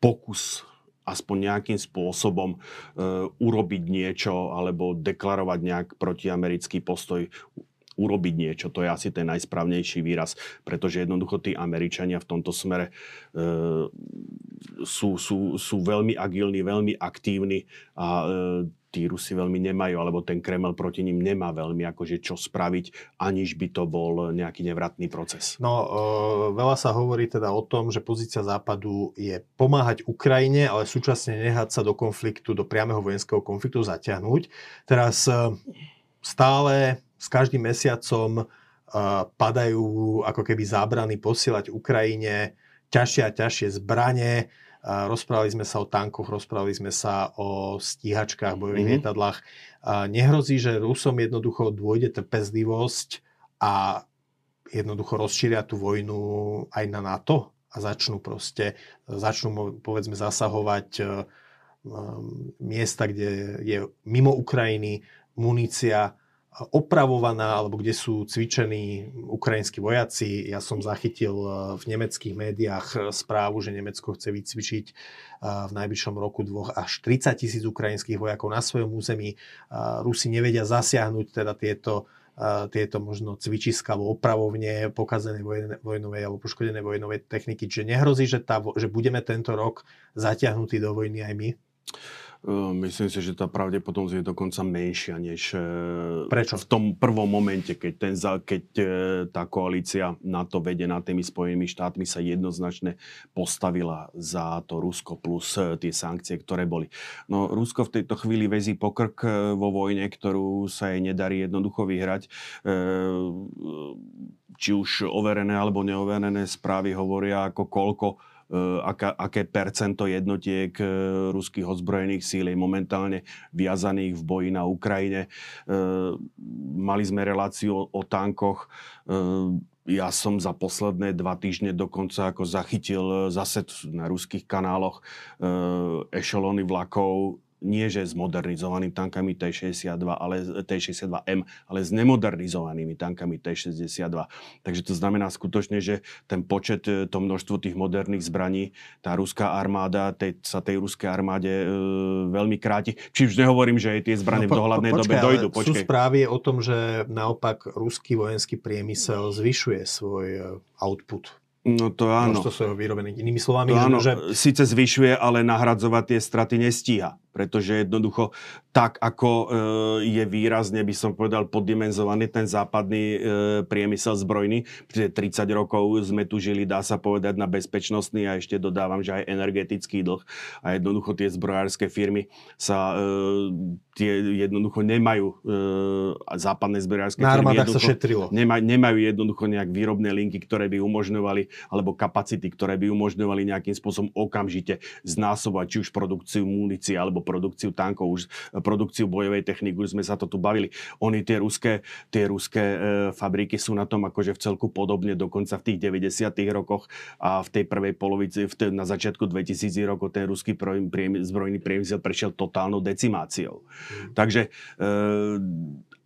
pokus aspoň nejakým spôsobom e, urobiť niečo alebo deklarovať nejak protiamerický postoj urobiť niečo. To je asi ten najsprávnejší výraz, pretože jednoducho tí Američania v tomto smere e, sú, sú, sú veľmi agilní, veľmi aktívni a e, tí Rusi veľmi nemajú, alebo ten Kreml proti ním nemá veľmi akože čo spraviť, aniž by to bol nejaký nevratný proces. No, e, veľa sa hovorí teda o tom, že pozícia Západu je pomáhať Ukrajine, ale súčasne nehať sa do konfliktu, do priameho vojenského konfliktu zatiahnuť. Teraz e, stále s každým mesiacom padajú ako keby zábrany posielať Ukrajine ťažšie a ťažšie zbranie, Rozprávali sme sa o tankoch, rozprávali sme sa o stíhačkách, bojových mm-hmm. lietadlách. Nehrozí, že Rusom jednoducho dôjde trpezlivosť a jednoducho rozšíria tú vojnu aj na NATO a začnú proste, začnú povedzme zasahovať e, miesta, kde je mimo Ukrajiny munícia, opravovaná, alebo kde sú cvičení ukrajinskí vojaci. Ja som zachytil eh, v nemeckých médiách eh, správu, že Nemecko chce vycvičiť eh, v najbližšom roku dvoch až 30 tisíc ukrajinských vojakov na svojom území. Rusi nevedia zasiahnuť teda tieto tieto možno cvičiska alebo opravovne pokazené vojnovej alebo poškodené vojnovej techniky. Čiže nehrozí, že, tá, že budeme tento rok zatiahnutí do vojny aj my? Ehm, myslím si, že tá pravdepodobnosť je dokonca menšia, než e, Prečo? v tom prvom momente, keď, ten, keď e, tá koalícia NATO vedená tými Spojenými štátmi sa jednoznačne postavila za to Rusko plus tie sankcie, ktoré boli. No, Rusko v tejto chvíli vezí pokrk vo vojne, ktorú sa jej nedarí jednoducho vyhrať. Či už overené alebo neoverené správy hovoria, ako koľko aká, aké percento jednotiek ruských ozbrojených síl je momentálne viazaných v boji na Ukrajine. Mali sme reláciu o tankoch ja som za posledné dva týždne dokonca ako zachytil zase na ruských kanáloch ešelóny vlakov nie že s modernizovanými tankami T-62, ale, T-62M, ale s nemodernizovanými tankami T-62. Takže to znamená skutočne, že ten počet, e, to množstvo tých moderných zbraní, tá ruská armáda, tej, sa tej ruskej armáde e, veľmi kráti. Či už nehovorím, že aj tie zbranie no, po, v dohľadnej po, dobe dojdú. Počkej. Sú správy o tom, že naopak ruský vojenský priemysel zvyšuje svoj e, output No to áno. To sú vyrobené inými slovami. To áno, že... síce zvyšuje, ale nahradzovať tie straty nestíha pretože jednoducho tak, ako e, je výrazne, by som povedal, poddimenzovaný ten západný e, priemysel zbrojný, pretože 30 rokov sme tu žili, dá sa povedať, na bezpečnostný a ešte dodávam, že aj energetický dlh a jednoducho tie zbrojárske firmy sa e, tie jednoducho nemajú západné zbrojárske firmy. Na sa šetrilo. Nemaj, nemajú jednoducho nejak výrobné linky, ktoré by umožňovali, alebo kapacity, ktoré by umožňovali nejakým spôsobom okamžite znásobovať či už produkciu munície alebo produkciu tankov, už e, produkciu bojovej techniky, už sme sa to tu bavili. Oni tie ruské, tie ruské e, fabriky sú na tom akože v celku podobne, dokonca v tých 90 rokoch a v tej prvej polovici, v tej, na začiatku 2000 rokov ten ruský priem, zbrojný priemysel prešiel totálnou decimáciou. Mm. Takže e,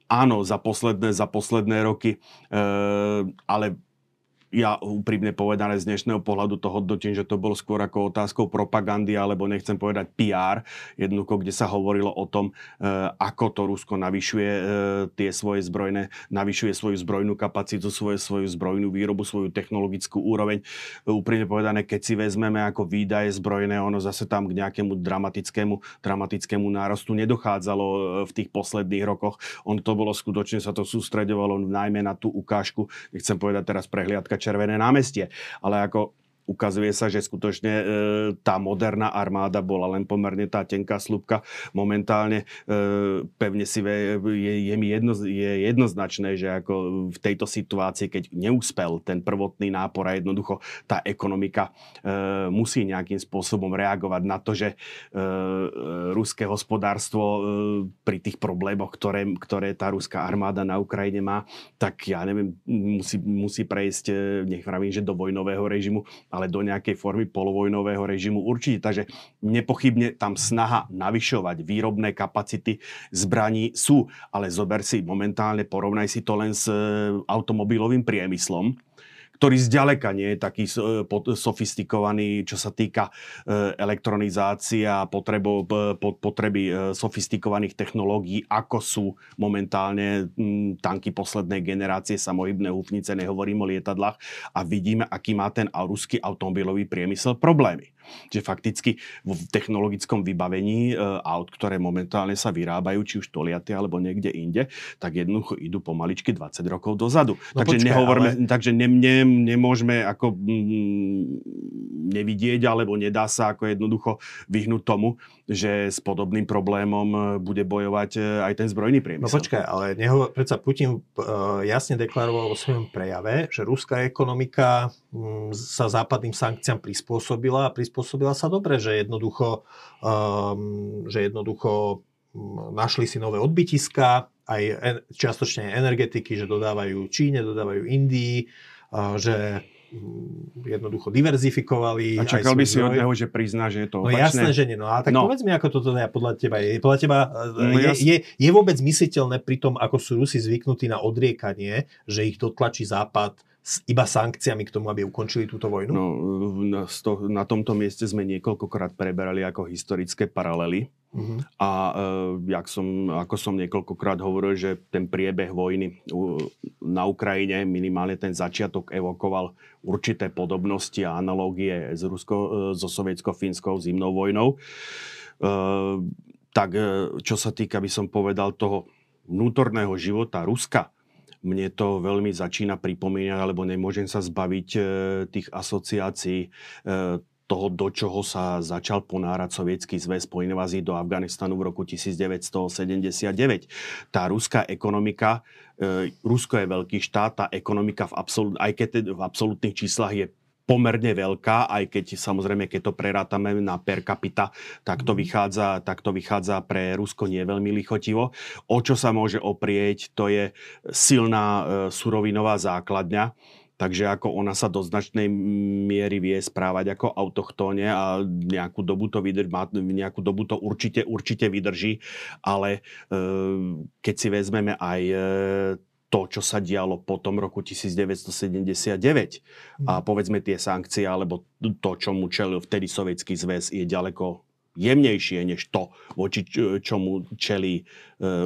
áno, za posledné, za posledné roky, e, ale ja úprimne povedané z dnešného pohľadu to hodnotím, že to bolo skôr ako otázkou propagandy, alebo nechcem povedať PR, jednoducho, kde sa hovorilo o tom, e, ako to Rusko navyšuje e, tie svoje zbrojné, navyšuje svoju zbrojnú kapacitu, svoju, svoju zbrojnú výrobu, svoju technologickú úroveň. Úprimne povedané, keď si vezmeme ako výdaje zbrojné, ono zase tam k nejakému dramatickému, dramatickému nárastu nedochádzalo v tých posledných rokoch. On to bolo skutočne, sa to sústredovalo najmä na tú ukážku, nechcem povedať teraz prehliadka Červené námestie. Ale ako ukazuje sa, že skutočne e, tá moderná armáda bola len pomerne tá tenká slupka. Momentálne e, pevne si ve, je, je mi jedno, je jednoznačné, že ako v tejto situácii, keď neúspel ten prvotný nápor a jednoducho tá ekonomika e, musí nejakým spôsobom reagovať na to, že e, ruské hospodárstvo pri tých problémoch, ktoré, ktoré tá ruská armáda na Ukrajine má, tak ja neviem, musí, musí prejsť, nech vravím, že do vojnového režimu, ale do nejakej formy polovojnového režimu určite. Takže nepochybne tam snaha navyšovať výrobné kapacity zbraní sú, ale zober si momentálne, porovnaj si to len s e, automobilovým priemyslom, ktorý zďaleka nie je taký e, sofistikovaný, čo sa týka e, elektronizácie a potrebo, potreby sofistikovaných technológií, ako sú momentálne tanky poslednej generácie, samohybné húfnice, nehovorím o lietadlách a vidíme, aký má ten ruský automobilový priemysel problémy. Že fakticky v technologickom vybavení e, aut, ktoré momentálne sa vyrábajú, či už toliaty alebo niekde inde, tak jednoducho idú pomaličky 20 rokov dozadu. No takže počkaj, nehovorme, ale... takže ne, ne, nemôžeme ako mm, nevidieť alebo nedá sa ako jednoducho vyhnúť tomu, že s podobným problémom e, bude bojovať e, aj ten zbrojný priemysel. No počkaj, ale neho, predsa Putin uh, jasne deklaroval vo svojom prejave, že ruská ekonomika um, sa západným sankciám prispôsobila a prispôsobila sa dobre, že jednoducho, um, že jednoducho um, našli si nové odbytiska, aj en, čiastočne energetiky, že dodávajú Číne, dodávajú Indii, uh, že Mm, jednoducho diverzifikovali. A čakal by si od neho, že prizná, že je to opačné? No jasné, že nie. No a tak no. povedz mi, ako toto ja podľa teba je. Podľa teba no, je, je, je vôbec mysliteľné pri tom, ako sú Rusi zvyknutí na odriekanie, že ich dotlačí Západ s iba sankciami k tomu, aby ukončili túto vojnu? No, na, sto, na tomto mieste sme niekoľkokrát preberali ako historické paralely. Uh-huh. A e, jak som, ako som niekoľkokrát hovoril, že ten priebeh vojny na Ukrajine, minimálne ten začiatok evokoval určité podobnosti a analógie s Rusko, e, so sovietsko-fínskou zimnou vojnou. E, tak e, čo sa týka, by som povedal, toho vnútorného života Ruska, mne to veľmi začína pripomínať, alebo nemôžem sa zbaviť e, tých asociácií e, toho, do čoho sa začal ponárať sovietský zväz po invázii do Afganistanu v roku 1979. Tá ruská ekonomika, e, Rusko je veľký štát, tá ekonomika v absolút, aj keď v absolútnych číslach je pomerne veľká, aj keď samozrejme, keď to prerátame na per capita, tak to mhm. vychádza, tak to vychádza pre Rusko nie veľmi lichotivo. O čo sa môže oprieť, to je silná e, surovinová základňa, Takže ako ona sa do značnej miery vie správať ako autochtóne a nejakú dobu to, vydrž, nejakú dobu to určite, určite vydrží, ale e, keď si vezmeme aj e, to, čo sa dialo po tom roku 1979 a mhm. povedzme tie sankcie alebo to, čo mu čelil vtedy Sovietský zväz je ďaleko jemnejšie než to, voči čomu čelí e,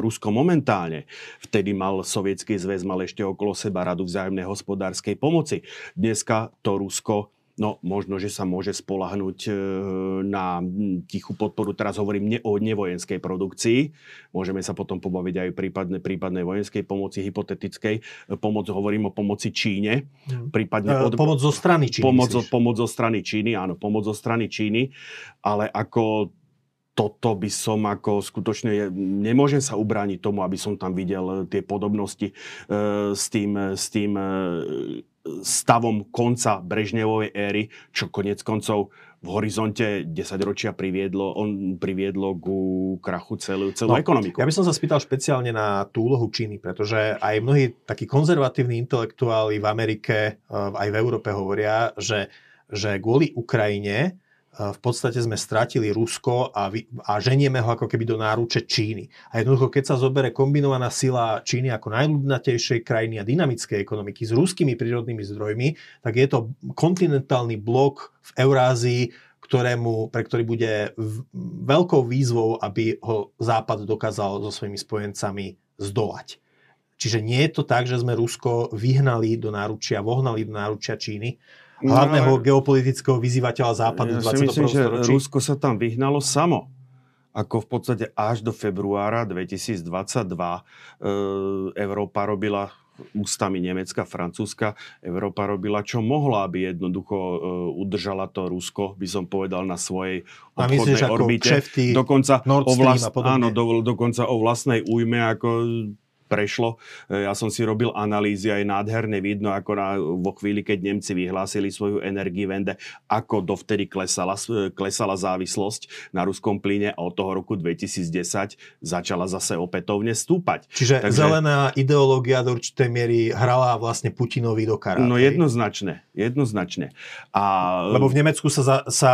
Rusko momentálne. Vtedy mal Sovietský zväz mal ešte okolo seba radu vzájomnej hospodárskej pomoci. Dneska to Rusko No, možno, že sa môže spolahnúť e, na tichú podporu. Teraz hovorím ne o nevojenskej produkcii. Môžeme sa potom pobaviť aj o prípadne, prípadnej vojenskej pomoci, hypotetickej. Pomoc, hovorím o pomoci Číne. Mhm. Prípadne od... Pomoc zo strany Číny. Pomoc, pomoc zo strany Číny, áno, pomoc zo strany Číny. Ale ako toto by som ako skutočne, nemôžem sa ubrániť tomu, aby som tam videl tie podobnosti e, s tým, s tým e, stavom konca Brežnevovej éry, čo konec koncov v horizonte 10 ročia priviedlo, on priviedlo ku krachu celú, celú no, ekonomiku. Ja by som sa spýtal špeciálne na tú úlohu Číny, pretože aj mnohí takí konzervatívni intelektuáli v Amerike, eh, aj v Európe hovoria, že, že kvôli Ukrajine v podstate sme stratili Rusko a, vy, a ženieme ho ako keby do náruče Číny. A jednoducho, keď sa zobere kombinovaná sila Číny ako najľudnatejšej krajiny a dynamickej ekonomiky s ruskými prírodnými zdrojmi, tak je to kontinentálny blok v Eurázii, ktorému, pre ktorý bude veľkou výzvou, aby ho Západ dokázal so svojimi spojencami zdolať. Čiže nie je to tak, že sme Rusko vyhnali do náručia, vohnali do náručia Číny, hlavného no, geopolitického vyzývateľa západu ja 21. si myslím, že Rusko sa tam vyhnalo samo ako v podstate až do februára 2022 e, Európa robila ústami Nemecka, Francúzska, Európa robila čo mohla, aby jednoducho e, udržala to Rusko, by som povedal, na svojej obchodnej myslíš, orbite. dokonca o vlast, áno, do, dokonca o vlastnej újme, ako prešlo. E, ja som si robil analýzy, aj nádherne vidno, ako na, vo chvíli, keď Nemci vyhlásili svoju vende, ako dovtedy klesala, klesala závislosť na ruskom plyne a od toho roku 2010 začala zase opätovne stúpať. Čiže Takže, zelená ideológia do určitej miery hrala vlastne Putinovi do karát. No jednoznačne, jednoznačne. A... Lebo v Nemecku sa, za, sa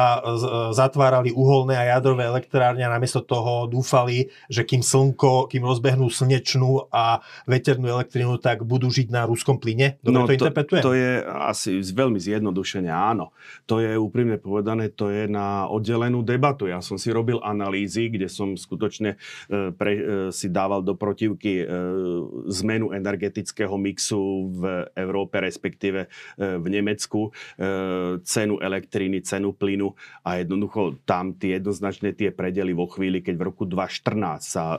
zatvárali uholné a jadrové elektrárne a namiesto toho dúfali, že kým slnko, kým rozbehnú slnečnú a veternú elektrínu, tak budú žiť na ruskom plyne? Dobre no, to, to interpretujem? To je asi veľmi zjednodušene áno. To je úprimne povedané, to je na oddelenú debatu. Ja som si robil analýzy, kde som skutočne e, pre, e, si dával do protivky e, zmenu energetického mixu v Európe, respektíve v Nemecku, cenu elektriny, cenu plynu a jednoducho tam tie jednoznačne tie predely vo chvíli, keď v roku 2014 sa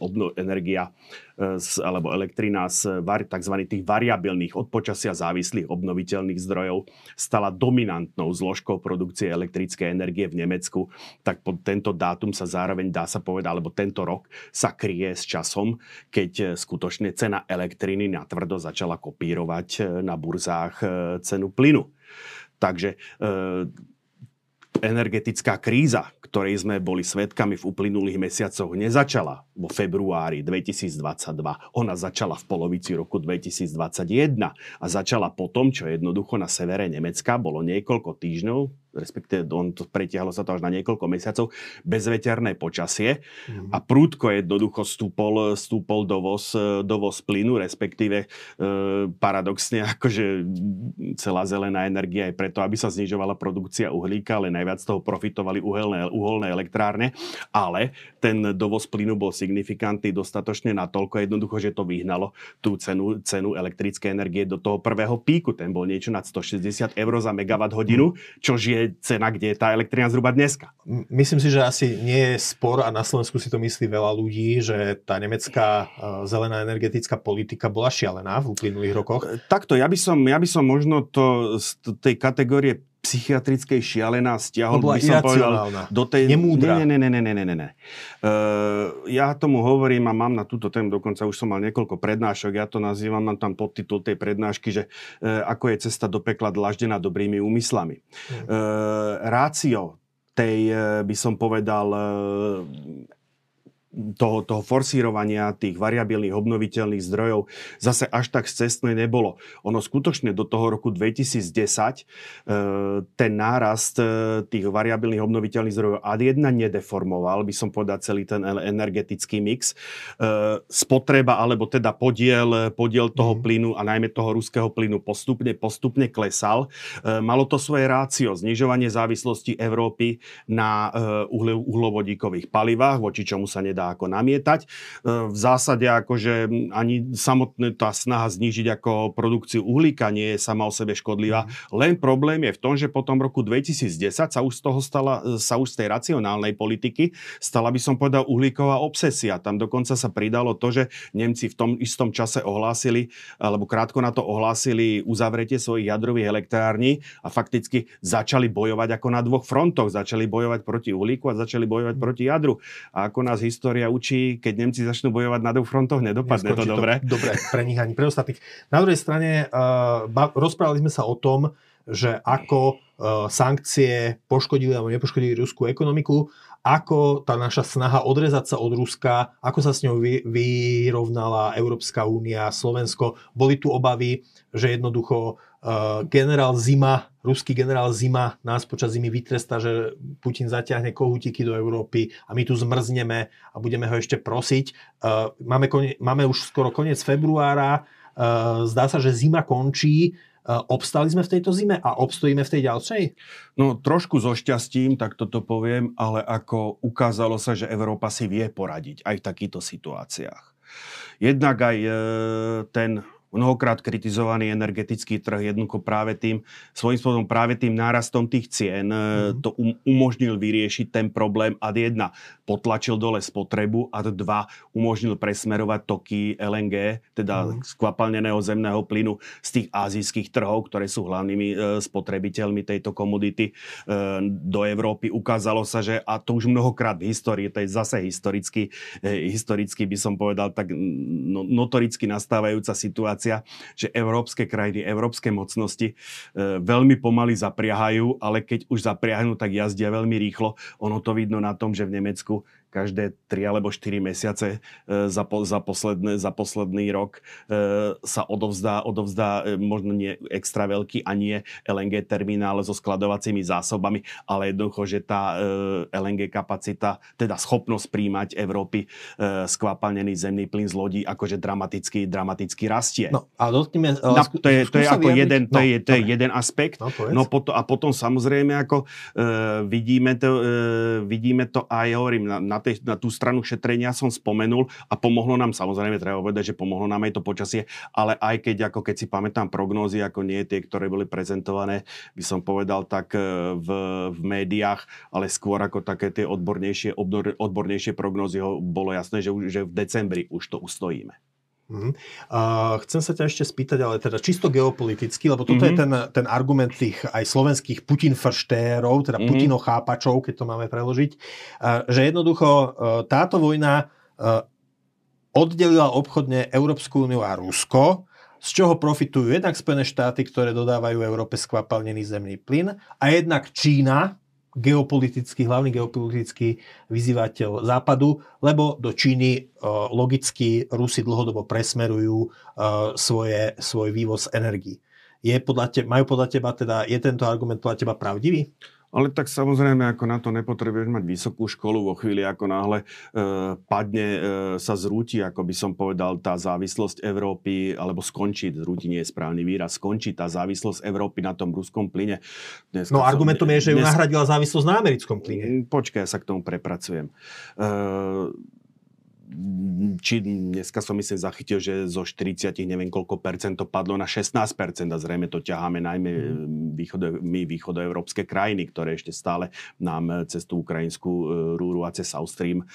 obno, energia z, alebo elektrina z tzv. tých variabilných od počasia závislých obnoviteľných zdrojov stala dominantnou zložkou produkcie elektrickej energie v Nemecku, tak pod tento dátum sa zároveň dá sa povedať, alebo tento rok sa kryje s časom, keď skutočne cena elektriny natvrdo začala kopírovať na burzách e, cenu plynu. Takže e, energetická kríza, ktorej sme boli svetkami v uplynulých mesiacoch, nezačala vo februári 2022. Ona začala v polovici roku 2021 a začala potom, čo jednoducho na severe Nemecka bolo niekoľko týždňov, respektíve on to pretiahlo sa to až na niekoľko mesiacov, bezveterné počasie mm. a prúdko jednoducho stúpol, stúpol dovoz, dovoz plynu, respektíve e, paradoxne akože celá zelená energia je preto, aby sa znižovala produkcia uhlíka, ale najviac z toho profitovali uhelné, uholné elektrárne, ale ten dovoz plynu bol signifikantný dostatočne natoľko jednoducho, že to vyhnalo tú cenu, cenu elektrickej energie do toho prvého píku. Ten bol niečo nad 160 eur za megawatt hodinu, čož je cena, kde je tá elektrina zhruba dneska. Myslím si, že asi nie je spor a na Slovensku si to myslí veľa ľudí, že tá nemecká e, zelená energetická politika bola šialená v uplynulých rokoch. Takto, ja by som, ja by som možno to z tej kategórie psychiatrickej šialená stiahol, by som povedal, do tej... Nemúdra. Nie, nie, nie, nie, nie, nie, nie. Uh, ja tomu hovorím a mám na túto tému, dokonca už som mal niekoľko prednášok, ja to nazývam, mám tam podtitul tej prednášky, že uh, ako je cesta do pekla dlaždená dobrými úmyslami. Uh, rácio tej, by som povedal, toho, toho forsírovania tých variabilných obnoviteľných zdrojov zase až tak cestné nebolo. Ono skutočne do toho roku 2010 e, ten nárast e, tých variabilných obnoviteľných zdrojov ad jedna nedeformoval, by som povedal, celý ten energetický mix. E, spotreba, alebo teda podiel, podiel toho mm. plynu a najmä toho ruského plynu postupne, postupne klesal. Malo to svoje rácio, znižovanie závislosti Európy na uhlovodíkových palivách, voči čomu sa nedá ako namietať. E, v zásade akože ani samotná tá snaha znížiť ako produkciu uhlíka nie je sama o sebe škodlivá. Mhm. Len problém je v tom, že po tom roku 2010 sa už z toho stala, sa už z tej racionálnej politiky stala by som povedal uhlíková obsesia. Tam dokonca sa pridalo to, že Nemci v tom istom čase ohlásili, alebo krátko na to ohlásili uzavretie svojich jadrových elektrární a fakticky začali bojovať ako na dvoch frontoch. Začali bojovať proti uhlíku a začali bojovať mhm. proti jadru. A ako nás história história učí, keď Nemci začnú bojovať na dvoch frontoch, nedopadne to dobre. To, dobre, pre nich ani pre ostatných. Na druhej strane uh, ba, rozprávali sme sa o tom, že ako uh, sankcie poškodili alebo nepoškodili ruskú ekonomiku, ako tá naša snaha odrezať sa od Ruska, ako sa s ňou vy, vyrovnala Európska únia, Slovensko. Boli tu obavy, že jednoducho uh, generál Zima ruský generál Zima nás počas zimy vytrestá, že Putin zaťahne kohútiky do Európy a my tu zmrzneme a budeme ho ešte prosiť. Uh, máme, kone, máme už skoro koniec februára, uh, zdá sa, že zima končí. Uh, obstali sme v tejto zime a obstojíme v tej ďalšej? No trošku so šťastím, tak toto poviem, ale ako ukázalo sa, že Európa si vie poradiť aj v takýchto situáciách. Jednak aj e, ten mnohokrát kritizovaný energetický trh jednoducho práve tým, svojím spôsobom práve tým nárastom tých cien mm. to um, umožnil vyriešiť ten problém ad jedna potlačil dole spotrebu a dva umožnil presmerovať toky LNG, teda mm. skvapalneného zemného plynu z tých azijských trhov, ktoré sú hlavnými e, spotrebiteľmi tejto komodity e, do Európy. Ukázalo sa, že a to už mnohokrát v histórii, to je zase historicky, e, historicky by som povedal tak no, notoricky nastávajúca situácia situácia, že európske krajiny, európske mocnosti e, veľmi pomaly zapriahajú, ale keď už zapriahnu, tak jazdia veľmi rýchlo. Ono to vidno na tom, že v Nemecku každé 3 alebo 4 mesiace e, za, po, za, posledné, za posledný rok e, sa odovzdá, odovzdá e, možno nie extra veľký a nie LNG terminál so skladovacími zásobami, ale jednoducho, že tá LNG kapacita, teda schopnosť príjmať Európy skvapalnený zemný plyn z lodí, akože dramaticky, dramaticky rastie. No, a dotkneme, no, to je, to je ako jeden, to no, je, to je jeden aspekt. No, no potom, a potom samozrejme ako uh, vidíme, to, uh, vidíme to aj, hovorím, na, na tej, na tú stranu šetrenia som spomenul a pomohlo nám, samozrejme treba povedať, že pomohlo nám aj to počasie, ale aj keď, ako keď si pamätám prognózy, ako nie tie, ktoré boli prezentované, by som povedal tak e, v, v médiách, ale skôr ako také tie odbornejšie, odbor, odbornejšie prognózy bolo jasné, že, že v decembri už to ustojíme. Uh-huh. Uh, chcem sa ťa ešte spýtať, ale teda čisto geopoliticky, lebo toto uh-huh. je mhm. ten, ten argument tých aj slovenských Putin frštérov, teda uh-huh. Putino chápačov, keď to máme preložiť, uh, že jednoducho uh, táto vojna uh, oddelila obchodne Európsku úniu a Rusko, z čoho profitujú jednak Spojené štáty, ktoré dodávajú Európe skvapalnený zemný plyn a jednak Čína, geopolitický, hlavný geopolitický vyzývateľ západu, lebo do Číny logicky Rusi dlhodobo presmerujú svoje, svoj vývoz energii. Je podľa te, majú podľa teba teda, je tento argument podľa teba pravdivý? Ale tak samozrejme, ako na to nepotrebuješ mať vysokú školu vo chvíli, ako náhle e, padne, e, sa zrúti, ako by som povedal, tá závislosť Európy, alebo skončí, zrúti nie je správny výraz, skončí tá závislosť Európy na tom ruskom plyne. Dneska no argumentom je, že ju nahradila závislosť na americkom plyne. Mm, počkaj, ja sa k tomu prepracujem. E, či dneska som myslím zachytil, že zo 40 neviem koľko percent to padlo na 16 percent a zrejme to ťaháme najmä mhm. východe, my východoeurópske krajiny, ktoré ešte stále nám cez tú ukrajinskú e, rúru a cez South Stream e,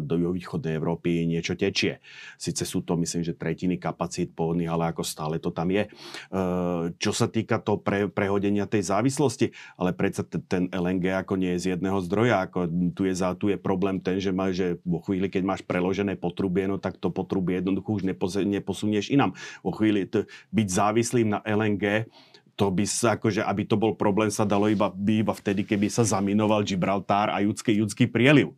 do východnej Európy niečo tečie. Sice sú to myslím, že tretiny kapacít pôvodných, ale ako stále to tam je. Čo sa týka to pre, prehodenia tej závislosti, ale predsa ten LNG ako nie je z jedného zdroja, ako tu je, za, tu je problém ten, že, má, že vo chvíli, keď máš preložené potrubie, no tak to potrubie jednoducho už neposunieš inám. Vo chvíli t- byť závislým na LNG, to by sa, akože, aby to bol problém, sa dalo iba, iba vtedy, keby sa zaminoval Gibraltár a judský, judský prieliv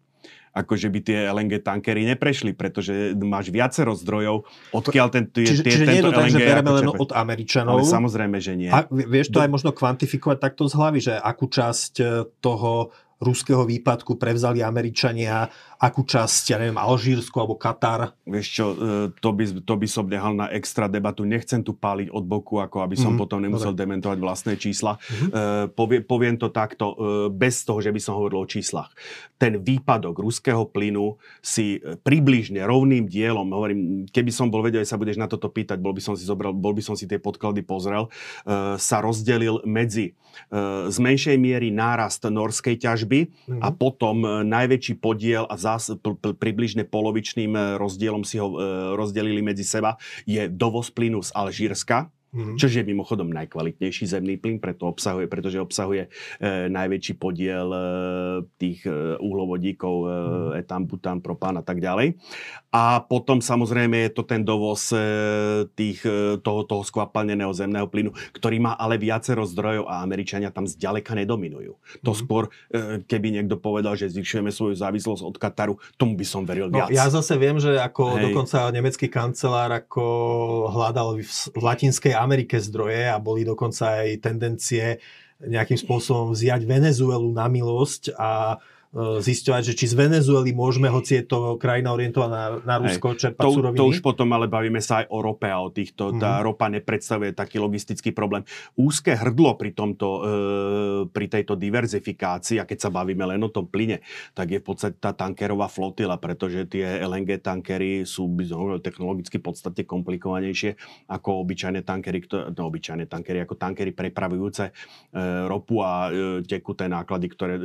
akože by tie LNG tankery neprešli, pretože máš viacero zdrojov, odkiaľ ten, tie, čiže, tie, čiže nie je to tak, že bereme len od Američanov. Ale samozrejme, že nie. A vieš to aj možno kvantifikovať takto z hlavy, že akú časť e, toho ruského výpadku prevzali Američania, akú časť, ja neviem, Alžírsko alebo Katar? Vieš čo, e, to by, to by som nehal na extra debatu. Nechcem tu páliť od boku, ako aby som mm, potom nemusel dobre. dementovať vlastné čísla. Mm-hmm. Povie, poviem to takto, e, bez toho, že by som hovoril o číslach. Ten výpadok ruského plynu si približne rovným dielom, hovorím, keby som bol vedel, že sa budeš na toto pýtať, bol by som si zobral, bol by som si tie podklady pozrel, sa rozdelil medzi z menšej miery nárast norskej ťažby mm-hmm. a potom najväčší podiel a zás, pr- približne polovičným eh, rozdielom si ho e, rozdelili medzi seba, je dovoz plynu z Alžírska, Mm-hmm. Čo je mimochodom najkvalitnejší zemný plyn, preto obsahuje, pretože obsahuje e, najväčší podiel e, tých e, uhlovodíkov, e, mm-hmm. etan, bután, propán a tak ďalej. A potom samozrejme je to ten dovoz e, tých, e, toho, toho skvapalneného zemného plynu, ktorý má ale viacero zdrojov a Američania tam zďaleka nedominujú. Mm-hmm. To mhm. skôr, e, keby niekto povedal, že zvyšujeme svoju závislosť od Kataru, tomu by som veril no, viac. Ja zase viem, že ako Hej. dokonca nemecký kancelár ako hľadal v, v latinskej Amerike zdroje a boli dokonca aj tendencie nejakým spôsobom vziať Venezuelu na milosť a zisťovať, že či z Venezuely môžeme, hoci je to krajina orientovaná na Rusko, Hej. čerpať to, suroviny? To už potom ale bavíme sa aj o rope a o týchto. Mm-hmm. Tá ropa nepredstavuje taký logistický problém. Úzke hrdlo pri, tomto, e, pri tejto diverzifikácii, a keď sa bavíme len o tom plyne, tak je v podstate tá tankerová flotila, pretože tie LNG tankery sú technologicky podstate komplikovanejšie ako obyčajné tankery, no, obyčajné tankery, ako tankery prepravujúce e, ropu a e, tekuté náklady, ktoré e,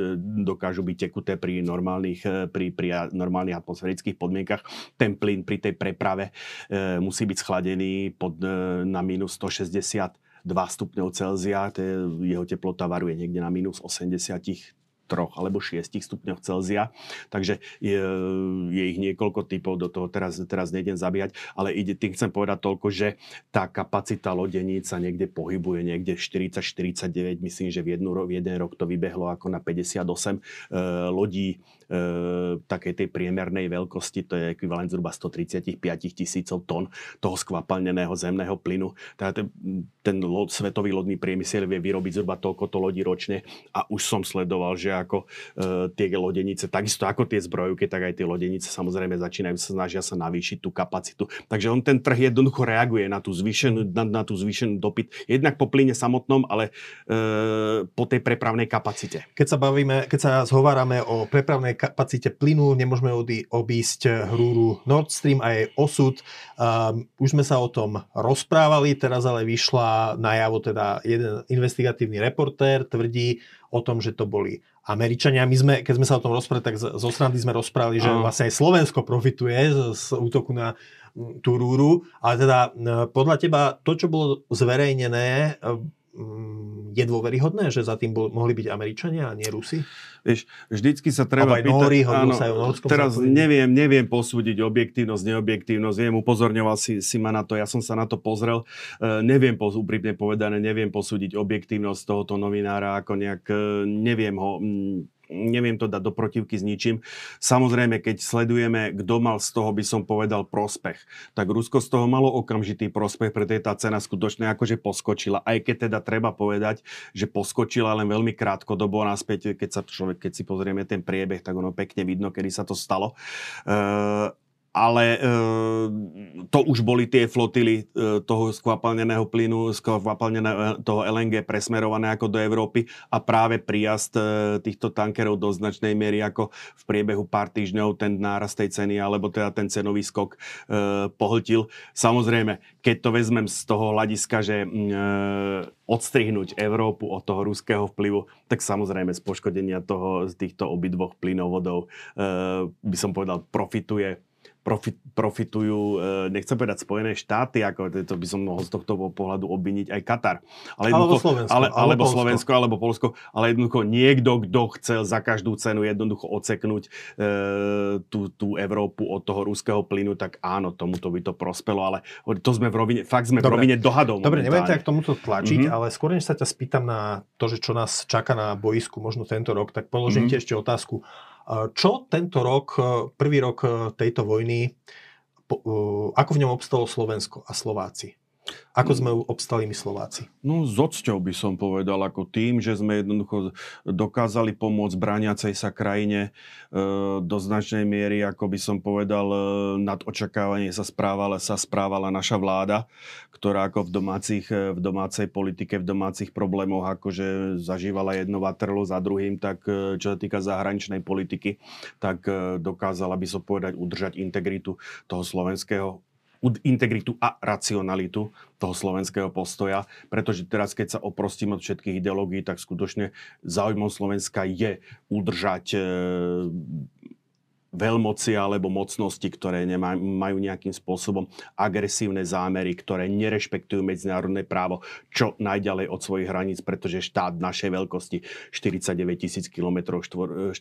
dokážu byť tekuté pri normálnych, eh, pri, pri normálnych atmosférických podmienkach. Ten plyn pri tej preprave e, musí byť schladený pod, e, na minus 160 2 stupňov Celzia, jeho teplota varuje niekde na minus 80 troch alebo 6 stupňoch Celzia. Takže je, je ich niekoľko typov, do toho teraz, teraz nejdem zabíjať, ale ide, tým chcem povedať toľko, že tá kapacita lodeníc sa niekde pohybuje, niekde 40-49, myslím, že v, jednu, v jeden rok to vybehlo ako na 58 e, lodí takej tej priemernej veľkosti, to je ekvivalent zhruba 135 tisícov tón toho skvapalneného zemného plynu. Teda ten, ten lo, svetový lodný priemysel vie vyrobiť zhruba toľko lodí ročne a už som sledoval, že ako e, tie lodenice, takisto ako tie zbrojovky, tak aj tie lodenice samozrejme začínajú sa snažia sa navýšiť tú kapacitu. Takže on ten trh jednoducho reaguje na tú zvýšenú, na, na tú zvýšenú dopyt, jednak po plyne samotnom, ale e, po tej prepravnej kapacite. Keď sa bavíme, keď sa zhovárame o prepravnej kapacite plynu, nemôžeme obísť hrúru Nord Stream a jej osud. Um, už sme sa o tom rozprávali, teraz ale vyšla najavo teda jeden investigatívny reportér, tvrdí o tom, že to boli Američania. My sme, keď sme sa o tom rozprávali, tak zo strany sme rozprávali, že vlastne aj Slovensko profituje z, z útoku na tú rúru. Ale teda podľa teba to, čo bolo zverejnené, Mm, je dôveryhodné, že za tým bol, mohli byť Američania a nie Rusi? Vieš, vždycky sa treba pýtať... Nóri, áno, sa aj teraz zápojení. neviem, neviem posúdiť objektívnosť, neobjektívnosť. Viem, upozorňoval si, si ma na to, ja som sa na to pozrel. Uh, neviem, úprimne povedané, neviem posúdiť objektívnosť tohoto novinára, ako nejak, uh, neviem ho... Mm, neviem to dať do protivky s ničím. Samozrejme, keď sledujeme, kto mal z toho, by som povedal, prospech, tak Rusko z toho malo okamžitý prospech, pretože tá cena skutočne akože poskočila. Aj keď teda treba povedať, že poskočila len veľmi krátkodobo naspäť, keď sa človek, keď si pozrieme ten priebeh, tak ono pekne vidno, kedy sa to stalo. Uh, ale e, to už boli tie flotily e, toho skvapalneného plynu, skvapalneného toho LNG presmerované ako do Európy a práve príjazd e, týchto tankerov do značnej miery ako v priebehu pár týždňov ten nárast tej ceny alebo teda ten cenový skok e, pohltil. Samozrejme, keď to vezmem z toho hľadiska, že e, odstrihnúť Európu od toho ruského vplyvu, tak samozrejme z poškodenia toho, z týchto obidvoch plynovodov e, by som povedal profituje profit, profitujú, e, nechcem povedať Spojené štáty, ako to by som mohol z tohto pohľadu obviniť aj Katar. Ale alebo Slovensko. Ale, alebo Polsko. Slovensko, alebo Polsko, ale jednoducho niekto, kto chcel za každú cenu jednoducho oceknúť e, tú, tú Európu od toho ruského plynu, tak áno, tomuto by to prospelo, ale to sme v rovine, fakt sme Dobre. v rovine dohadov. Dobre, nebudem ťa k tomuto tlačiť, mm-hmm. ale skôr než sa ťa spýtam na to, že čo nás čaká na boisku možno tento rok, tak položím mm-hmm. ti ešte otázku čo tento rok, e, prvý rok e, tejto vojny, e, ako v ňom obstalo Slovensko a Slováci? Ako sme obstali my Slováci? No s odsťou by som povedal, ako tým, že sme jednoducho dokázali pomôcť brániacej sa krajine e, do značnej miery, ako by som povedal, e, nad očakávanie sa správala, sa správala naša vláda, ktorá ako v, domácich, v domácej politike, v domácich problémoch akože zažívala jedno vatrlo za druhým, tak e, čo sa týka zahraničnej politiky, tak e, dokázala by som povedať udržať integritu toho slovenského integritu a racionalitu toho slovenského postoja, pretože teraz, keď sa oprostím od všetkých ideológií, tak skutočne záujmom Slovenska je udržať e, veľmoci alebo mocnosti, ktoré nemaj, majú nejakým spôsobom agresívne zámery, ktoré nerešpektujú medzinárodné právo čo najďalej od svojich hraníc, pretože štát našej veľkosti 49 tisíc km, 49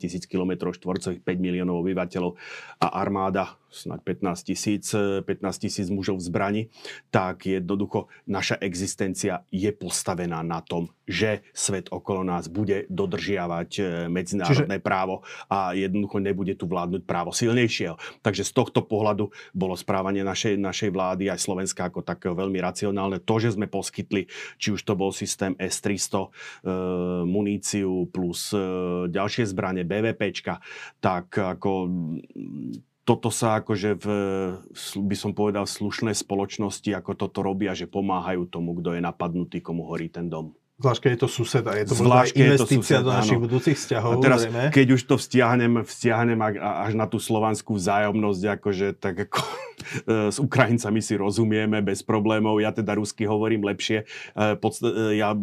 tisíc km štvorcových, 5 miliónov obyvateľov a armáda snáď 15 tisíc, 15 tisíc mužov v zbrani, tak jednoducho naša existencia je postavená na tom, že svet okolo nás bude dodržiavať e, medzinárodné Čiže... právo a jednoducho nebude tu vládnuť právo silnejšieho. Takže z tohto pohľadu bolo správanie našej, našej vlády aj Slovenska ako takého veľmi racionálne. To, že sme poskytli, či už to bol systém S-300, e, muníciu plus e, ďalšie zbranie, BVPčka, tak ako toto sa akože v, by som povedal, slušné spoločnosti, ako toto robia, že pomáhajú tomu, kto je napadnutý, komu horí ten dom. Zvlášť, keď je to sused a je to Zvlášť, investícia sused, do našich áno. budúcich vzťahov. A teraz, zrejme. keď už to vzťahnem, vzťahnem až na tú slovanskú vzájomnosť, akože tak ako s Ukrajincami si rozumieme bez problémov. Ja teda rusky hovorím lepšie, e, ja e,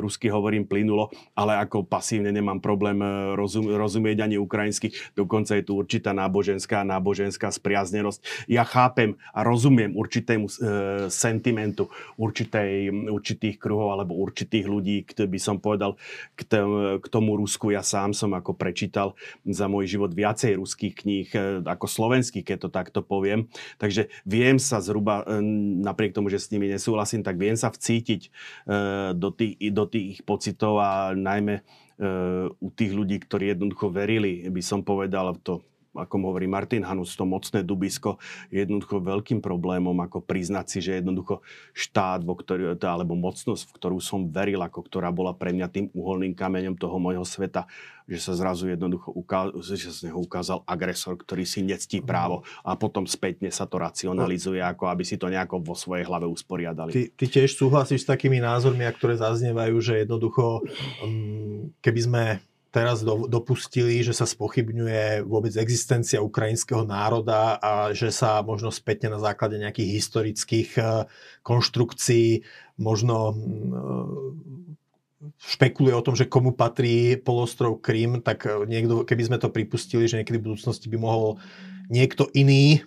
rusky hovorím plynulo, ale ako pasívne nemám problém rozum, rozumieť ani ukrajinsky. Dokonca je tu určitá náboženská, náboženská spriaznenosť. Ja chápem a rozumiem určitému sentimentu určitej, určitých kruhov alebo určitých ľudí, ktorý by som povedal k, tomu Rusku. Ja sám som ako prečítal za môj život viacej ruských kníh ako slovenských, keď to takto poviem. Takže viem sa zhruba, e, napriek tomu, že s nimi nesúhlasím, tak viem sa vcítiť e, do tých, do tých pocitov a najmä u tých ľudí, ktorí jednoducho verili, by som povedal, v to ako hovorí Martin Hanus, to mocné dubisko je jednoducho veľkým problémom, ako priznať si, že jednoducho štát, vo ktorý, alebo mocnosť, v ktorú som veril, ako ktorá bola pre mňa tým uholným kameňom toho môjho sveta, že sa zrazu jednoducho ukázal, že z neho ukázal agresor, ktorý si nectí mhm. právo a potom spätne sa to racionalizuje, ako aby si to nejako vo svojej hlave usporiadali. Ty, ty tiež súhlasíš s takými názormi, ktoré zaznievajú, že jednoducho, um, keby sme teraz do, dopustili, že sa spochybňuje vôbec existencia ukrajinského národa a že sa možno spätne na základe nejakých historických uh, konštrukcií možno uh, špekuluje o tom, že komu patrí polostrov Krym, tak e, niekto, keby sme to pripustili, že niekedy v budúcnosti by mohol niekto iný